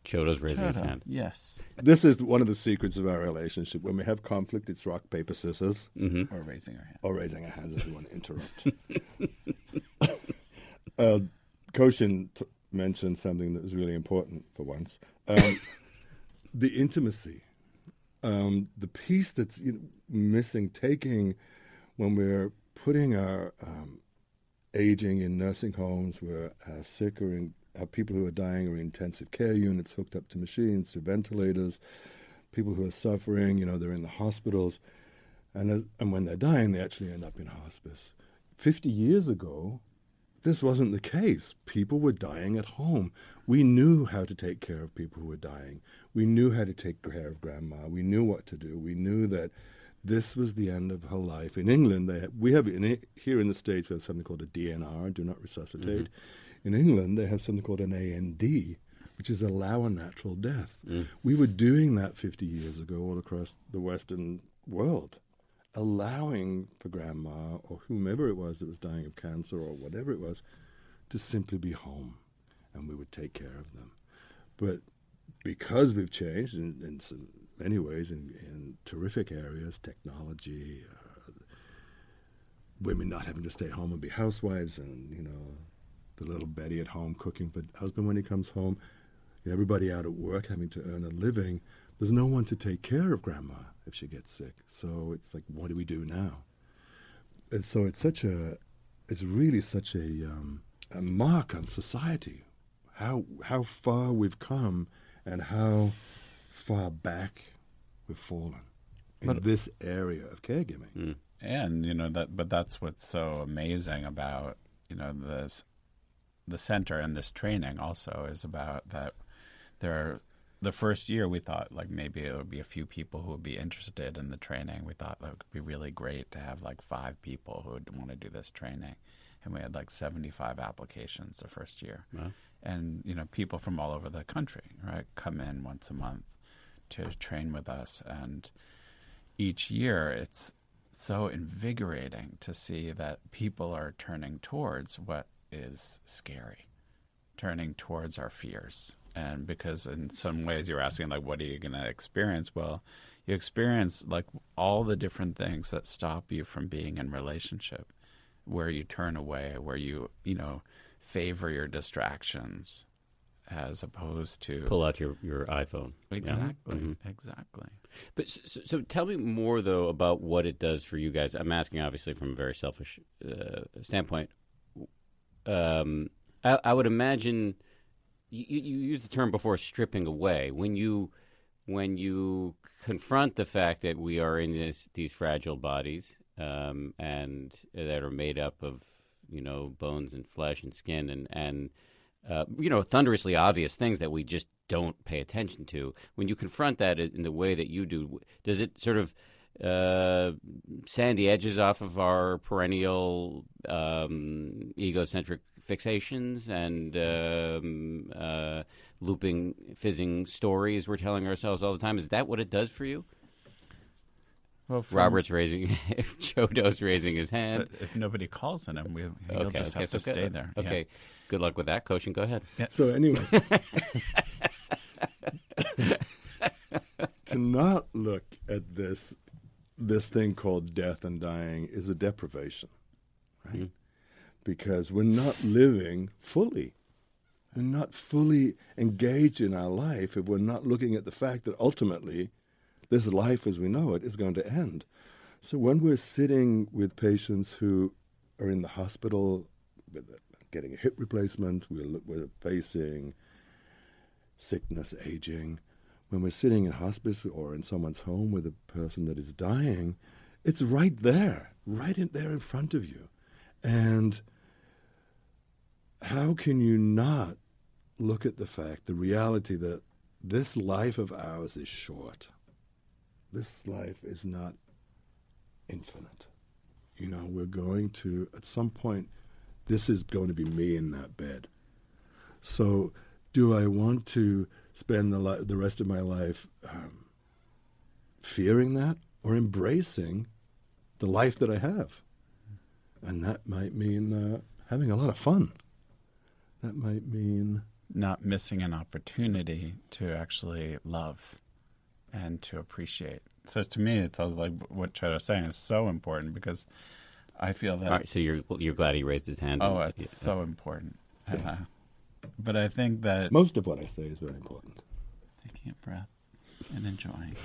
A: Chodo's raising his
B: Ta-da.
A: hand.
B: Yes.
C: This is one of the secrets of our relationship. When we have conflict, it's rock, paper, scissors,
A: Mm-hmm.
B: Or raising our hand.
C: or raising our hands if we want to interrupt. uh, Koshin t- mentioned something that was really important for once um, the intimacy. Um, the piece that's you know, missing, taking when we're putting our um, aging in nursing homes, where our sick or in, our people who are dying are in intensive care units hooked up to machines, to ventilators, people who are suffering, you know, they're in the hospitals. And, and when they're dying, they actually end up in hospice. 50 years ago, this wasn't the case. People were dying at home. We knew how to take care of people who were dying. We knew how to take care of grandma. We knew what to do. We knew that this was the end of her life. In England, they we have in, here in the States, we have something called a DNR, do not resuscitate. Mm-hmm. In England, they have something called an AND, which is allow a natural death. Mm. We were doing that 50 years ago all across the Western world allowing for grandma or whomever it was that was dying of cancer or whatever it was to simply be home and we would take care of them. But because we've changed in, in some, many ways, in, in terrific areas, technology, uh, women not having to stay home and be housewives, and you know, the little Betty at home cooking for husband when he comes home, everybody out at work having to earn a living. There's no one to take care of grandma if she gets sick. So it's like, what do we do now? And so it's such a, it's really such a, um, a mark on society, how how far we've come, and how far back we've fallen in this area of caregiving. Hmm.
B: and you know that but that's what's so amazing about you know this the center and this training also is about that there are the first year we thought like maybe it would be a few people who would be interested in the training we thought that would be really great to have like five people who would want to do this training and we had like 75 applications the first year.
A: Wow.
B: And you know, people from all over the country, right, come in once a month to train with us, and each year it's so invigorating to see that people are turning towards what is scary, turning towards our fears. And because in some ways you're asking, like, what are you going to experience? Well, you experience like all the different things that stop you from being in relationship, where you turn away, where you, you know, favor your distractions as opposed to
A: Pull out your, your iPhone. Yeah.
B: exactly,
A: Mhm.
B: exactly.
A: But so, so tell me more though about what it does for you guys. I'm asking obviously from a very selfish uh, standpoint. Um, I, I would imagine you, you used the term before stripping away when you when you confront the fact that we are in this, these fragile bodies um, and that are made up of you know bones and flesh and skin and and uh, you know thunderously obvious things that we just don't pay attention to. When you confront that in the way that you do, does it sort of uh, sand the edges off of our perennial um, egocentric fixations and um, uh, looping, fizzing stories we're telling ourselves all the time? Is that what it does for you?
B: Well,
A: Robert's raising, Chodo's raising his hand.
B: But if nobody calls on him, we, he'll
A: okay,
B: just
A: okay,
B: have
A: so
B: to stay there. Yeah.
A: Okay, good luck with that, Koshin. Go ahead.
B: Yes.
C: So anyway, to not look at this this thing called death and dying is a deprivation, right? Mm-hmm. Because we're not living fully. We're not fully engaged in our life if we're not looking at the fact that ultimately this life as we know it is going to end. So when we're sitting with patients who are in the hospital with getting a hip replacement, we're, we're facing sickness, aging. When we're sitting in hospice or in someone's home with a person that is dying, it's right there, right in there in front of you. And how can you not look at the fact, the reality that this life of ours is short? This life is not infinite. You know, we're going to, at some point, this is going to be me in that bed. So, do I want to spend the, li- the rest of my life um, fearing that or embracing the life that I have? And that might mean uh, having a lot of fun. That might mean
B: not missing an opportunity to actually love and to appreciate. So to me, it's like what Chad was saying is so important because I feel that.
A: All right, so you're you're glad he raised his hand.
B: Oh,
A: and-
B: it's so important. Uh, but I think that
C: most of what I say is very important.
B: taking a breath and enjoying.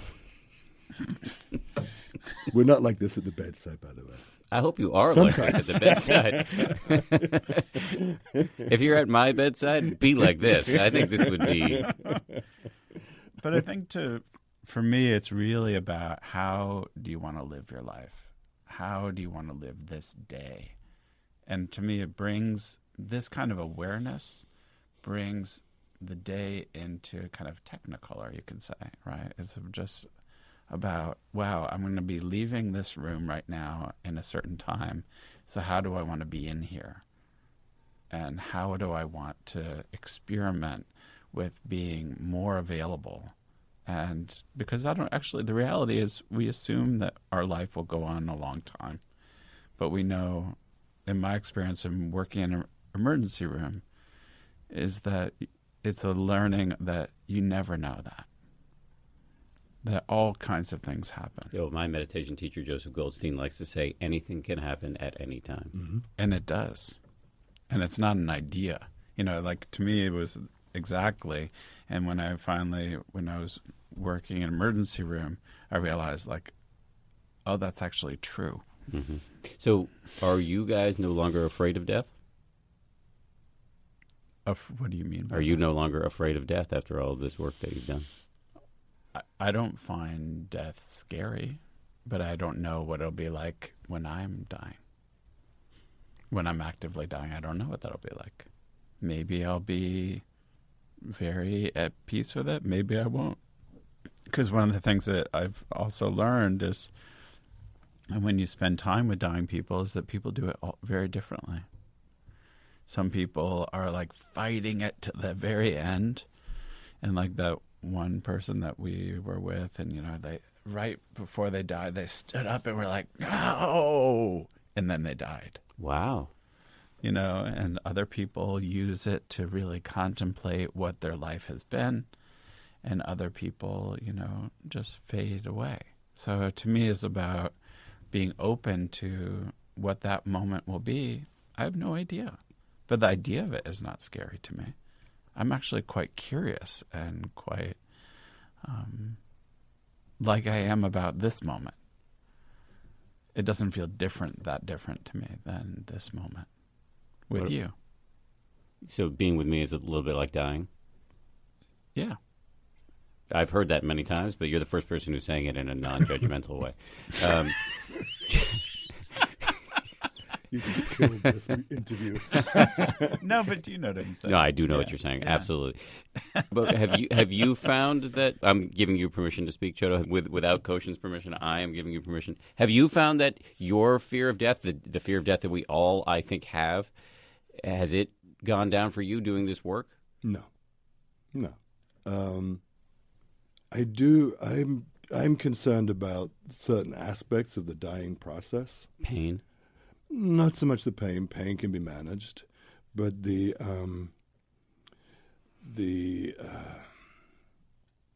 C: We're not like this at the bedside, by the way.
A: I hope you are like this at the bedside. if you're at my bedside, be like this. I think this would be.
B: But I think to for me, it's really about how do you want to live your life? How do you want to live this day? And to me, it brings this kind of awareness brings the day into kind of technicolor, you can say, right? It's just about, wow, I'm going to be leaving this room right now in a certain time. So, how do I want to be in here? And how do I want to experiment with being more available? And because I don't actually, the reality is we assume that our life will go on a long time. But we know, in my experience in working in an emergency room, is that it's a learning that you never know that. That all kinds of things happen.
A: You know, my meditation teacher, Joseph Goldstein, likes to say anything can happen at any time. Mm-hmm.
B: And it does. And it's not an idea. You know, like to me, it was exactly. And when I finally, when I was working in an emergency room, I realized, like, oh, that's actually true. Mm-hmm.
A: So, are you guys no longer afraid of death?
B: Of, what do you mean? by
A: Are you no longer afraid of death after all of this work that you've done?
B: I, I don't find death scary, but I don't know what it'll be like when I'm dying. When I'm actively dying, I don't know what that'll be like. Maybe I'll be very at peace with it. Maybe I won't. Because one of the things that I've also learned is, and when you spend time with dying people, is that people do it all very differently. Some people are like fighting it to the very end. And like that one person that we were with, and you know, they right before they died, they stood up and were like, no. And then they died
A: Wow.
B: You know, and other people use it to really contemplate what their life has been, and other people, you know, just fade away. So to me, it's about being open to what that moment will be. I have no idea, but the idea of it is not scary to me. I'm actually quite curious and quite um, like I am about this moment. It doesn't feel different, that different to me than this moment with
A: What-
B: you.
A: So being with me is a little bit like dying.
B: Yeah.
A: I've heard that many times, but you're the first person who's saying it in a non-judgmental way. Um,
C: You just killed this interview.
B: No, but do you know what I'm saying?
A: no, I do know what you're saying.
B: yeah.
A: Absolutely. But have you have you found that I'm giving you permission to speak, Chodo, with without Koshin's permission? I am giving you permission. Have you found that your fear of death, the the fear of death that we all, I think, have, has it gone down for you doing this work?
C: No, no. Um, I do. I'm. I'm concerned about certain aspects of the dying process.
A: Pain.
C: Not so much the pain. Pain can be managed, but the um, the uh,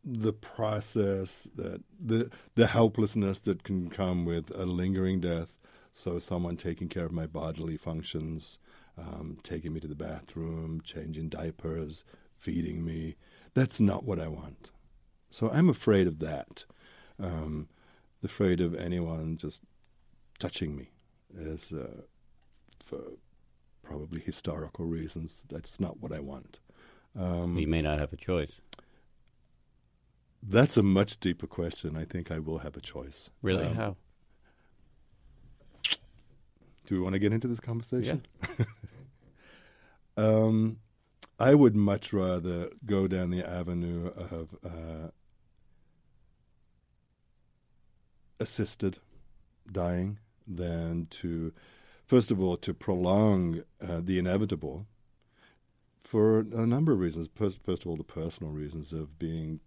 C: the process that the the helplessness that can come with a lingering death. So someone taking care of my bodily functions, um, taking me to the bathroom, changing diapers, feeding me. That's not what I want. So I'm afraid of that. Um, afraid of anyone just touching me is uh, for probably historical reasons. That's not what I want. Um,
A: you may not have a choice.
C: that's a much deeper question. I think I will have a choice.
A: Really?
C: Um,
A: How?
C: Do we want to get into this conversation? um, I would much rather go down the avenue of uh, assisted dying than to, first of all, to prolong uh, the inevitable for a number of reasons. First, first of all, the personal reasons of being,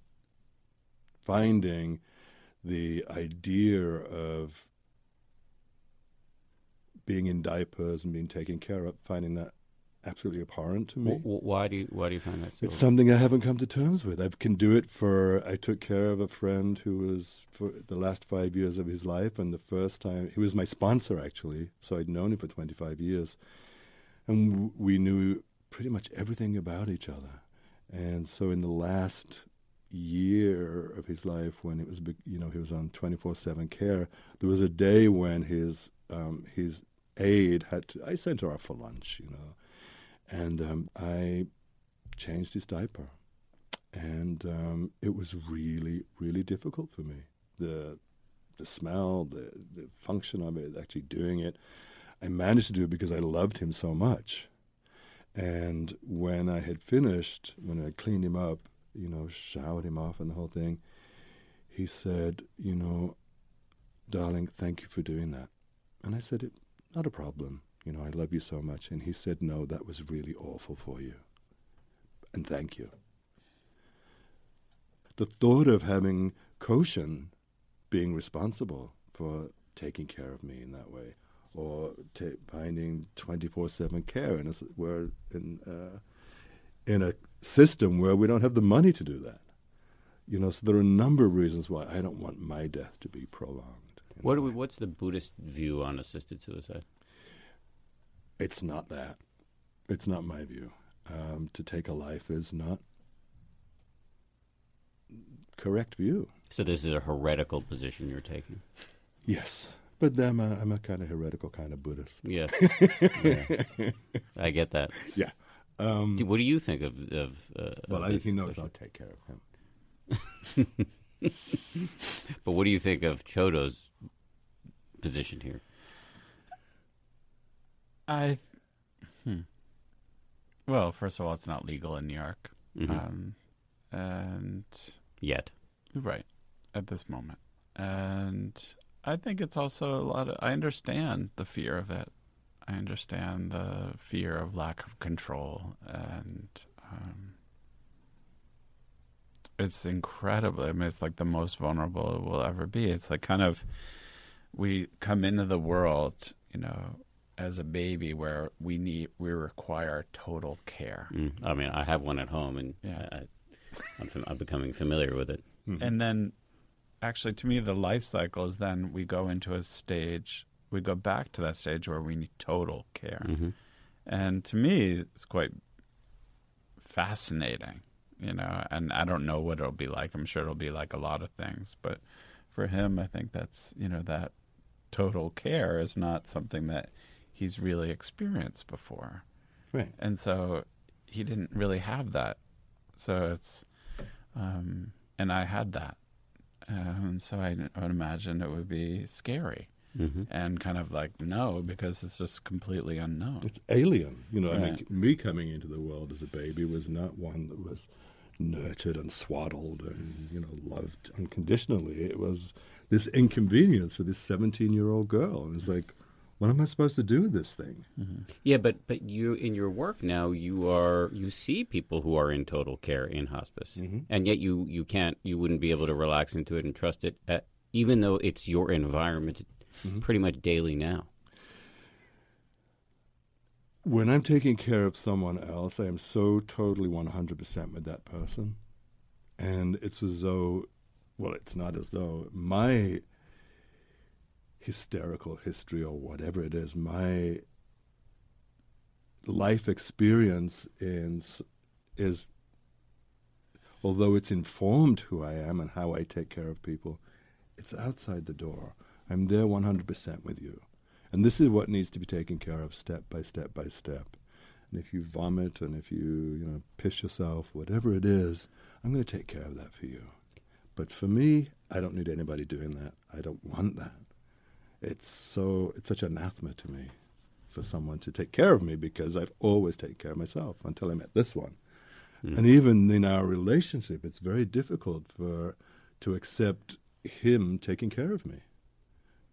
C: finding the idea of being in diapers and being taken care of, finding that absolutely abhorrent to me.
A: Why do you why do you find that so?
C: It's something I haven't come to terms with. I can do it for. I took care of a friend who was for the last five years of his life, and the first time he was my sponsor actually, so I'd known him for twenty five years, and w- we knew pretty much everything about each other. And so in the last year of his life, when it was you know he was on twenty four seven care, there was a day when his um, his aide had to. I sent her off for lunch, you know, and um, I changed his diaper, and um, it was really, really difficult for me. The the smell, the the function of it, actually doing it. I managed to do it because I loved him so much. And when I had finished, when I cleaned him up, you know, showered him off and the whole thing, he said, you know, darling, thank you for doing that. And I said, not a problem. You know, I love you so much. And he said, no, that was really awful for you. And thank you. The thought of having Koshin being responsible for taking care of me in that way, or ta finding 24/7 care in a, where in uh, in a system where we don't have the money to do that. You know, so there are a number of reasons why I don't want my death to be prolonged.
A: What do we, what's the Buddhist view on assisted suicide?
C: It's not that. It's not my view. Um, to take a life is not correct view.
A: So this is a heretical position you're taking.
C: Yes, but I'm a, I'm a kind of heretical kind of Buddhist.
A: Yeah, Yeah. I get that.
C: Yeah. Um,
A: What do you think of of? Uh,
C: well,
A: of
C: he knows? I'll take care of him.
A: But what do you think of Chodo's position here?
B: I. Hmm. Well, first of all, it's not legal in New York,
A: Mhm.
B: um, and
A: Yet,
B: right at this moment, and I think it's also a lot of. I understand the fear of it. I understand the fear of lack of control, and um, it's incredible. I mean, it's like the most vulnerable it will ever be. It's like kind of we come into the world, you know, as a baby where we need we require total care.
A: Mm. I mean, I have one at home, and
B: Yeah.
A: I, I'm, I'm becoming familiar with it.
B: And then, actually, to me, the life cycle is then we go into a stage, we go back to that stage where we need total care.
A: hmm
B: And to me, it's quite fascinating, you know. And I don't know what it'll be like. I'm sure it'll be like a lot of things, but for him, I think that's you know that total care is not something that he's really experienced before,
C: Right.
B: and so he didn't really have that. So it's, um, and I had that, um, and so I, I would imagine it would be scary
A: hmm
B: and kind of like no because it's just completely unknown.
C: It's alien. You know, I mean, me coming into the world as a baby was not one that was nurtured and swaddled and, you know, loved unconditionally. It was this inconvenience for this 17 year old girl. And it's like, what am I supposed to do with this thing? Mm-hmm.
A: Yeah, but but you in your work now, you are you see people who are in total care in hospice, mm-hmm. and yet you you can't you wouldn't be able to relax into it and trust it, at, even though it's your environment, mm-hmm. pretty much daily now.
C: When I'm taking care of someone else, I am so totally 100% with that person. And it's as though, well, it's not as though my hysterical history or whatever it is, my life experience is, is although it's informed who I am and how I take care of people, it's outside the door. I'm there 100% with you. And this is what needs to be taken care of step by step by step. And if you vomit and if you, you know, piss yourself, whatever it is, I'm going to take care of that for you. But for me, I don't need anybody doing that. I don't want that. It's so it's such anathema to me for someone to take care of me because I've always taken care of myself until I met this one. Mm. And even in our relationship, it's very difficult for to accept him taking care of me.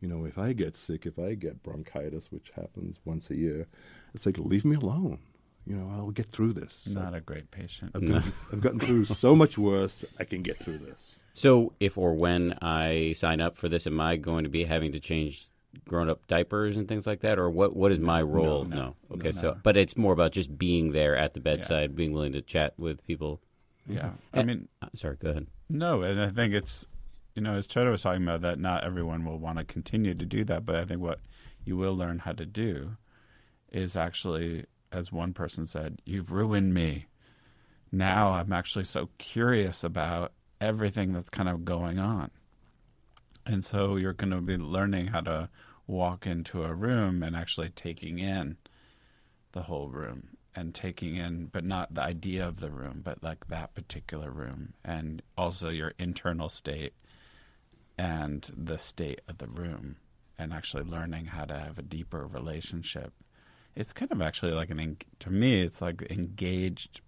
C: You know, if I get sick, if I get bronchitis, which happens once a year, it's like leave me alone. You know, I'll get through this.
B: Not a great patient.
C: I've, gotten, I've gotten through so much worse. I can get through this.
A: So, if or when I sign up for this, am I going to be having to change grown-up diapers and things like that, or what? What is my role?
B: no,
A: Okay,
B: no.
A: so but it's more about just being there at the bedside, being willing to chat with people.
B: Yeah. I mean,
A: Uh, sorry, go ahead.
B: no, and I think it's, you know, as Chodo was talking about, that not everyone will want to continue to do that, but I think what you will learn how to do is actually, as one person said, you've ruined me. Now I'm actually so curious about everything that's kind of going on. And so you're going to be learning how to walk into a room and actually taking in the whole room and taking in, but not the idea of the room, but like that particular room, and also your internal state and the state of the room, and actually learning how to have a deeper relationship. It's kind of actually like an, en- to me, it's like engaged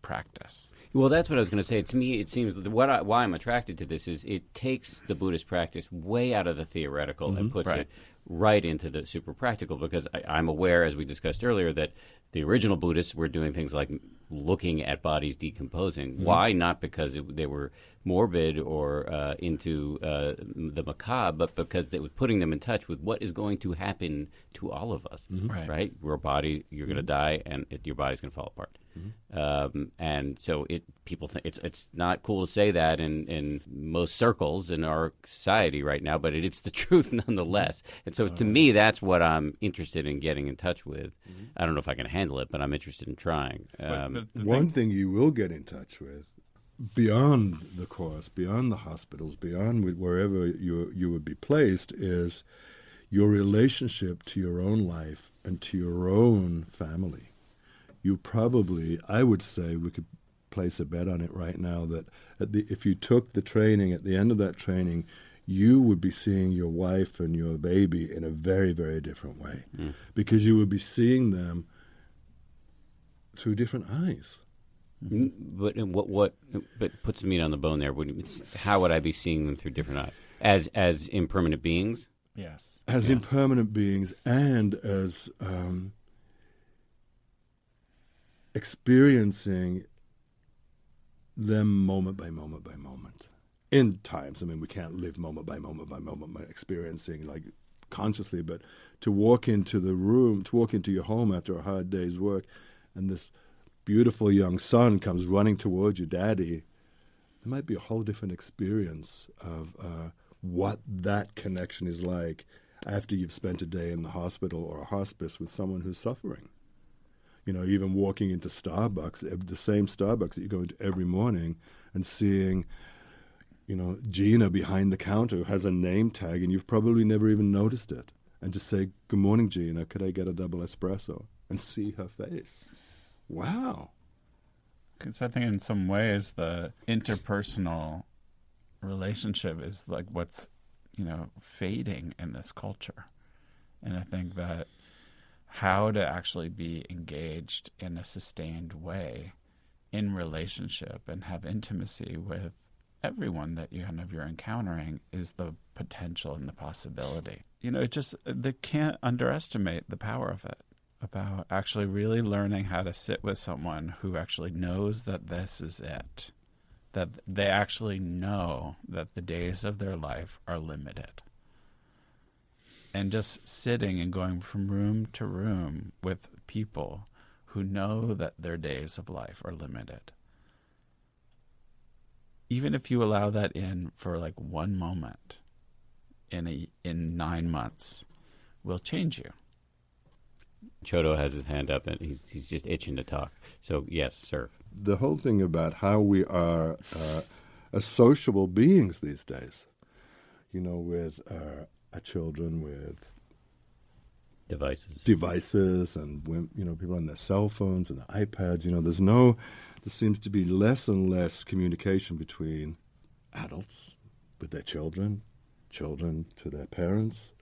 B: practice.
A: Well, that's what I was going to say. To me, it seems that what I, why I'm attracted to this is it takes the Buddhist practice way out of the theoretical and mm-hmm. puts
B: Right.
A: it right into the super practical. Because I, I'm aware, as we discussed earlier, that the original Buddhists were doing things like looking at bodies decomposing. Why? Not because it, they were morbid or uh, into uh, the macabre, but because they were putting them in touch with what is going to happen to all of us.
B: Right.
A: Right? Your body, you're going to die, and it, your body's going to fall apart. Um, and so it people think it's it's not cool to say that in, in most circles in our society right now, but it, it's the truth nonetheless. And so to me, that's what I'm interested in getting in touch with. I don't know if I can handle it, but I'm interested in trying. Um,
B: But the
C: One thing you will get in touch with, beyond the course, beyond the hospitals, beyond wherever you you would be placed, is your relationship to your own life and to your own family. You probably, I would say, we could place a bet on it right now that at the, if you took the training at the end of that training, you would be seeing your wife and your baby in a very, very different way, because you would be seeing them through different eyes.
A: Mm, But what what but puts meat on the bone there? How would I be seeing them through different eyes as as impermanent beings?
B: Yes.
C: as
B: Yeah.
C: impermanent beings and as um, experiencing them moment by moment by moment. In times, I mean, we can't live moment by moment by moment by experiencing like consciously, but to walk into the room, to walk into your home after a hard day's work, and this beautiful young son comes running towards you, daddy, there might be a whole different experience of uh, what that connection is like after you've spent a day in the hospital or a hospice with someone who's suffering. You know, even walking into Starbucks, the same Starbucks that you go into every morning, and seeing, you know, Gina behind the counter who has a name tag, and you've probably never even noticed it. And just say, Good morning, Gina, could I get a double espresso? And see her face. Wow.
B: Because I think in some ways the interpersonal relationship is like what's, you know, fading in this culture. And I think that how to actually be engaged in a sustained way in relationship and have intimacy with everyone that you kind of you're encountering is the potential and the possibility. You know, it just they can't underestimate the power of it about actually really learning how to sit with someone who actually knows that this is it. That they actually know that the days of their life are limited. And just sitting and going from room to room with people who know that their days of life are limited. Even if you allow that in for like one moment in a in 9 months will change you.
A: Chodo has his hand up and he's he's just itching to talk. So yes, sir.
C: the whole thing about how we are uh, as sociable beings these days, you know, with uh, our children, with
A: Devices.
C: devices, and when, you know, people on their cell phones and their iPads. You know, there's no, there seems to be less and less communication between adults with their children, children to their parents.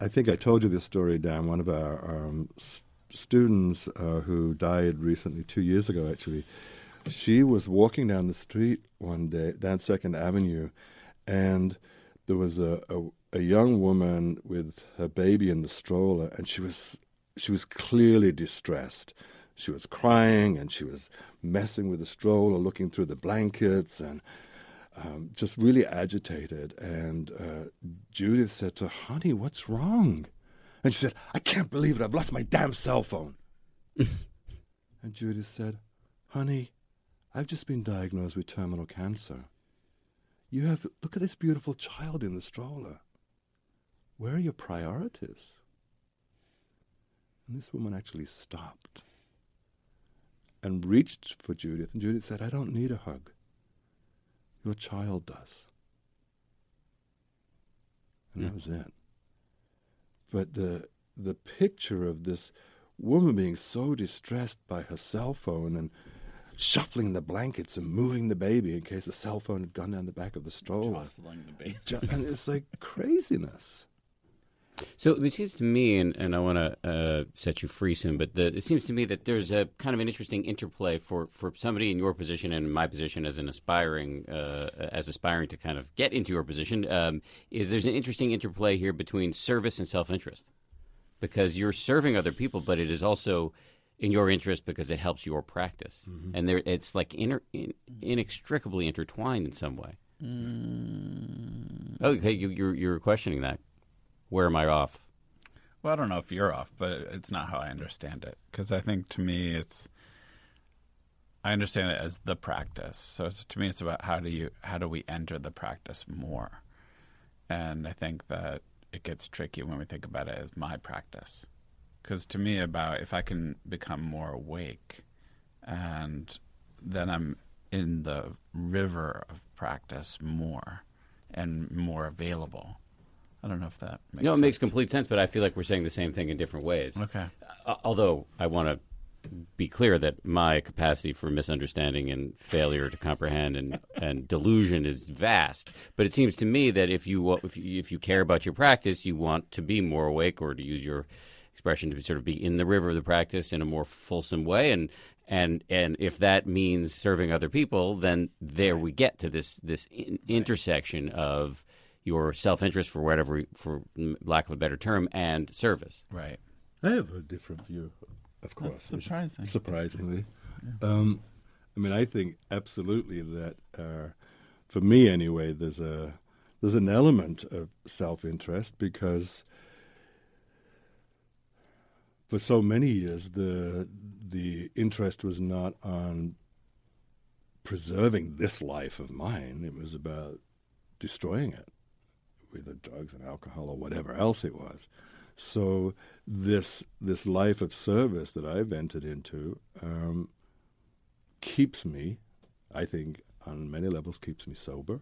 C: I think I told you this story, Dan. One of our um, students uh, who died recently, two years ago, actually, she was walking down the street one day, down Second Avenue, and there was a, a, a young woman with her baby in the stroller, and she was she was clearly distressed. She was crying, and she was messing with the stroller, looking through the blankets, and um, just really agitated. And uh, Judith said to her, Honey, what's wrong? And she said, I can't believe it. I've lost my damn cell phone. and Judith said, Honey, I've just been diagnosed with terminal cancer. You have, look at this beautiful child in the stroller. Where are your priorities? And this woman actually stopped and reached for Judith. And Judith said, I don't need a hug. Your child does. And that hmm. was it. But the the picture of this woman being so distressed by her cell phone and shuffling the blankets and moving the baby in case the cell phone had gone down the back of the stroller.
B: Jostling the baby.
C: And it's like craziness.
A: So it seems to me, and, and I want to uh, set you free soon, but the, it seems to me that there's a kind of an interesting interplay for, for somebody in your position and my position as an aspiring, uh, as aspiring to kind of get into your position. Um, is there's an interesting interplay here between service and self interest, because you're serving other people, but it is also in your interest because it helps your practice, and there it's like inter, in, inextricably intertwined in some way. Okay, you, you're you're questioning that. Where am I off?
B: Well, I don't know if you're off, but it's not how I understand it. Because I think to me, it's I understand it as the practice. So to me, it's about how do you how do we enter the practice more, and I think that it gets tricky when we think about it as my practice. Because to me, about if I can become more awake, and then I'm in the river of practice more and more available. I don't know if that makes
A: no, it
B: sense.
A: makes complete sense, but I feel like we're saying the same thing in different ways.
B: Okay.
A: Uh, although I want to be clear that my capacity for misunderstanding and failure to comprehend and, and delusion is vast. But it seems to me that if you if you, if you care about your practice, you want to be more awake, or to use your expression, to sort of be in the river of the practice in a more fulsome way. And and and if that means serving other people, then there we get to this this in, intersection of your self interest, for whatever, for lack of a better term, and service.
B: Right.
C: I have a different view, of course.
B: That's surprising.
C: Surprisingly. Um, I mean, I think absolutely that, uh, for me anyway, there's a there's an element of self-interest because for so many years the the interest was not on preserving this life of mine; it was about destroying it, either drugs and alcohol or whatever else it was. So this this life of service that I've entered into um, keeps me, I think, on many levels, keeps me sober,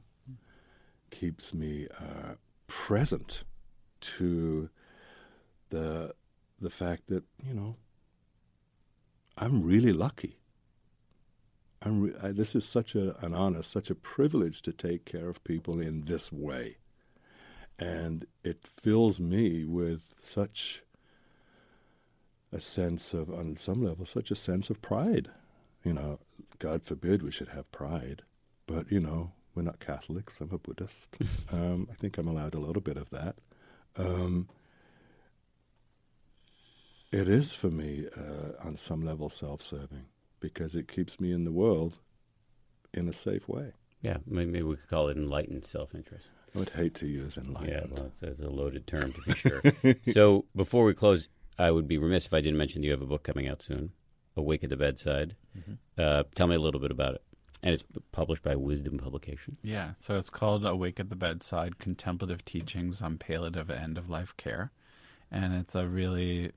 C: keeps me uh, present to the the fact that you know I'm really lucky. I'm re- I, this is such a, an honor, such a privilege to take care of people in this way, and it fills me with such a sense of, on some level, such a sense of pride. You know, God forbid we should have pride, but you know, we're not Catholics. I'm a Buddhist. um, I think I'm allowed a little bit of that. Um, it is for me, uh, on some level, self-serving because it keeps me in the world in a safe way.
A: Yeah, maybe we could call it enlightened self interest.
C: I would hate to use enlightened.
A: Yeah, well, it's, it's a loaded term to be sure. so before we close, I would be remiss if I didn't mention you have a book coming out soon, Awake at the Bedside. Uh, tell me a little bit about it. And it's published by Wisdom Publications.
B: Yeah, so it's called Awake at the Bedside Contemplative Teachings on Palliative End of Life Care. And it's a really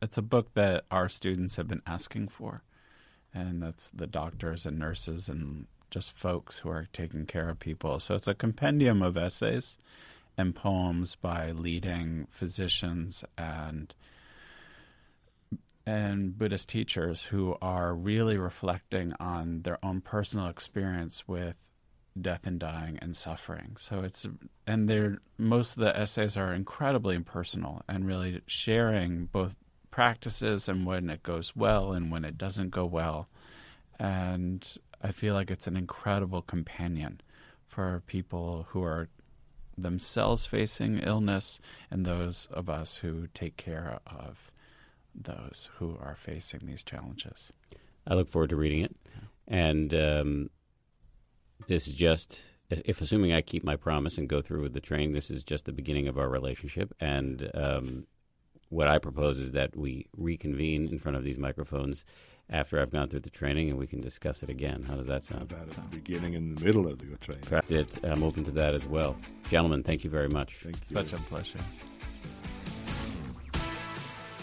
B: it's a book that our students have been asking for. And that's the doctors and nurses and just folks who are taking care of people. So it's a compendium of essays and poems by leading physicians and and Buddhist teachers who are really reflecting on their own personal experience with death and dying and suffering. So it's and they're most of the essays are incredibly impersonal and really sharing both practices and when it goes well and when it doesn't go well. And I feel like it's an incredible companion for people who are themselves facing illness and those of us who take care of those who are facing these challenges.
A: I look forward to reading it. And um, this is just, if assuming I keep my promise and go through with the training, this is just the beginning of our relationship. And um, what I propose is that we reconvene in front of these microphones after I've gone through the training and we can discuss it again. How does that
C: How
A: sound?
C: about at the beginning and the middle of the training?
A: Correct. It, I'm open to that as well. Gentlemen, thank you very much.
C: Thank you.
B: Such a pleasure.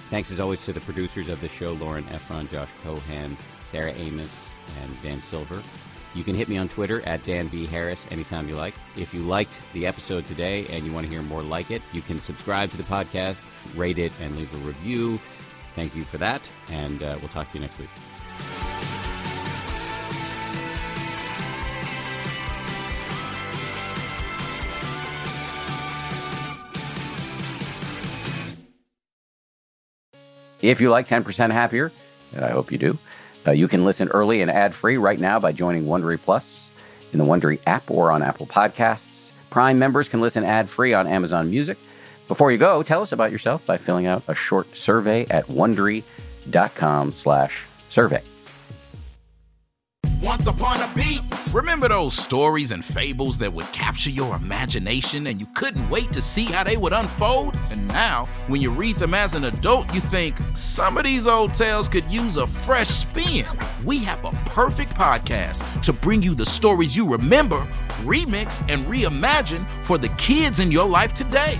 A: Thanks as always to the producers of the show, Lauren Efron, Josh Cohan, Sarah Amos, and Dan Silver. You can hit me on Twitter at Dan B. Harris anytime you like. If you liked the episode today and you want to hear more like it, you can subscribe to the podcast, rate it, and leave a review. Thank you for that, and uh, we'll talk to you next week. If you like 10% Happier, and I hope you do, uh, you can listen early and ad free right now by joining Wondery Plus in the Wondery app or on Apple Podcasts. Prime members can listen ad free on Amazon Music. Before you go, tell us about yourself by filling out a short survey at wondery.com slash survey.
E: Once upon a beat. Remember those stories and fables that would capture your imagination and you couldn't wait to see how they would unfold? And now, when you read them as an adult, you think some of these old tales could use a fresh spin. We have a perfect podcast to bring you the stories you remember, remix, and reimagine for the kids in your life today.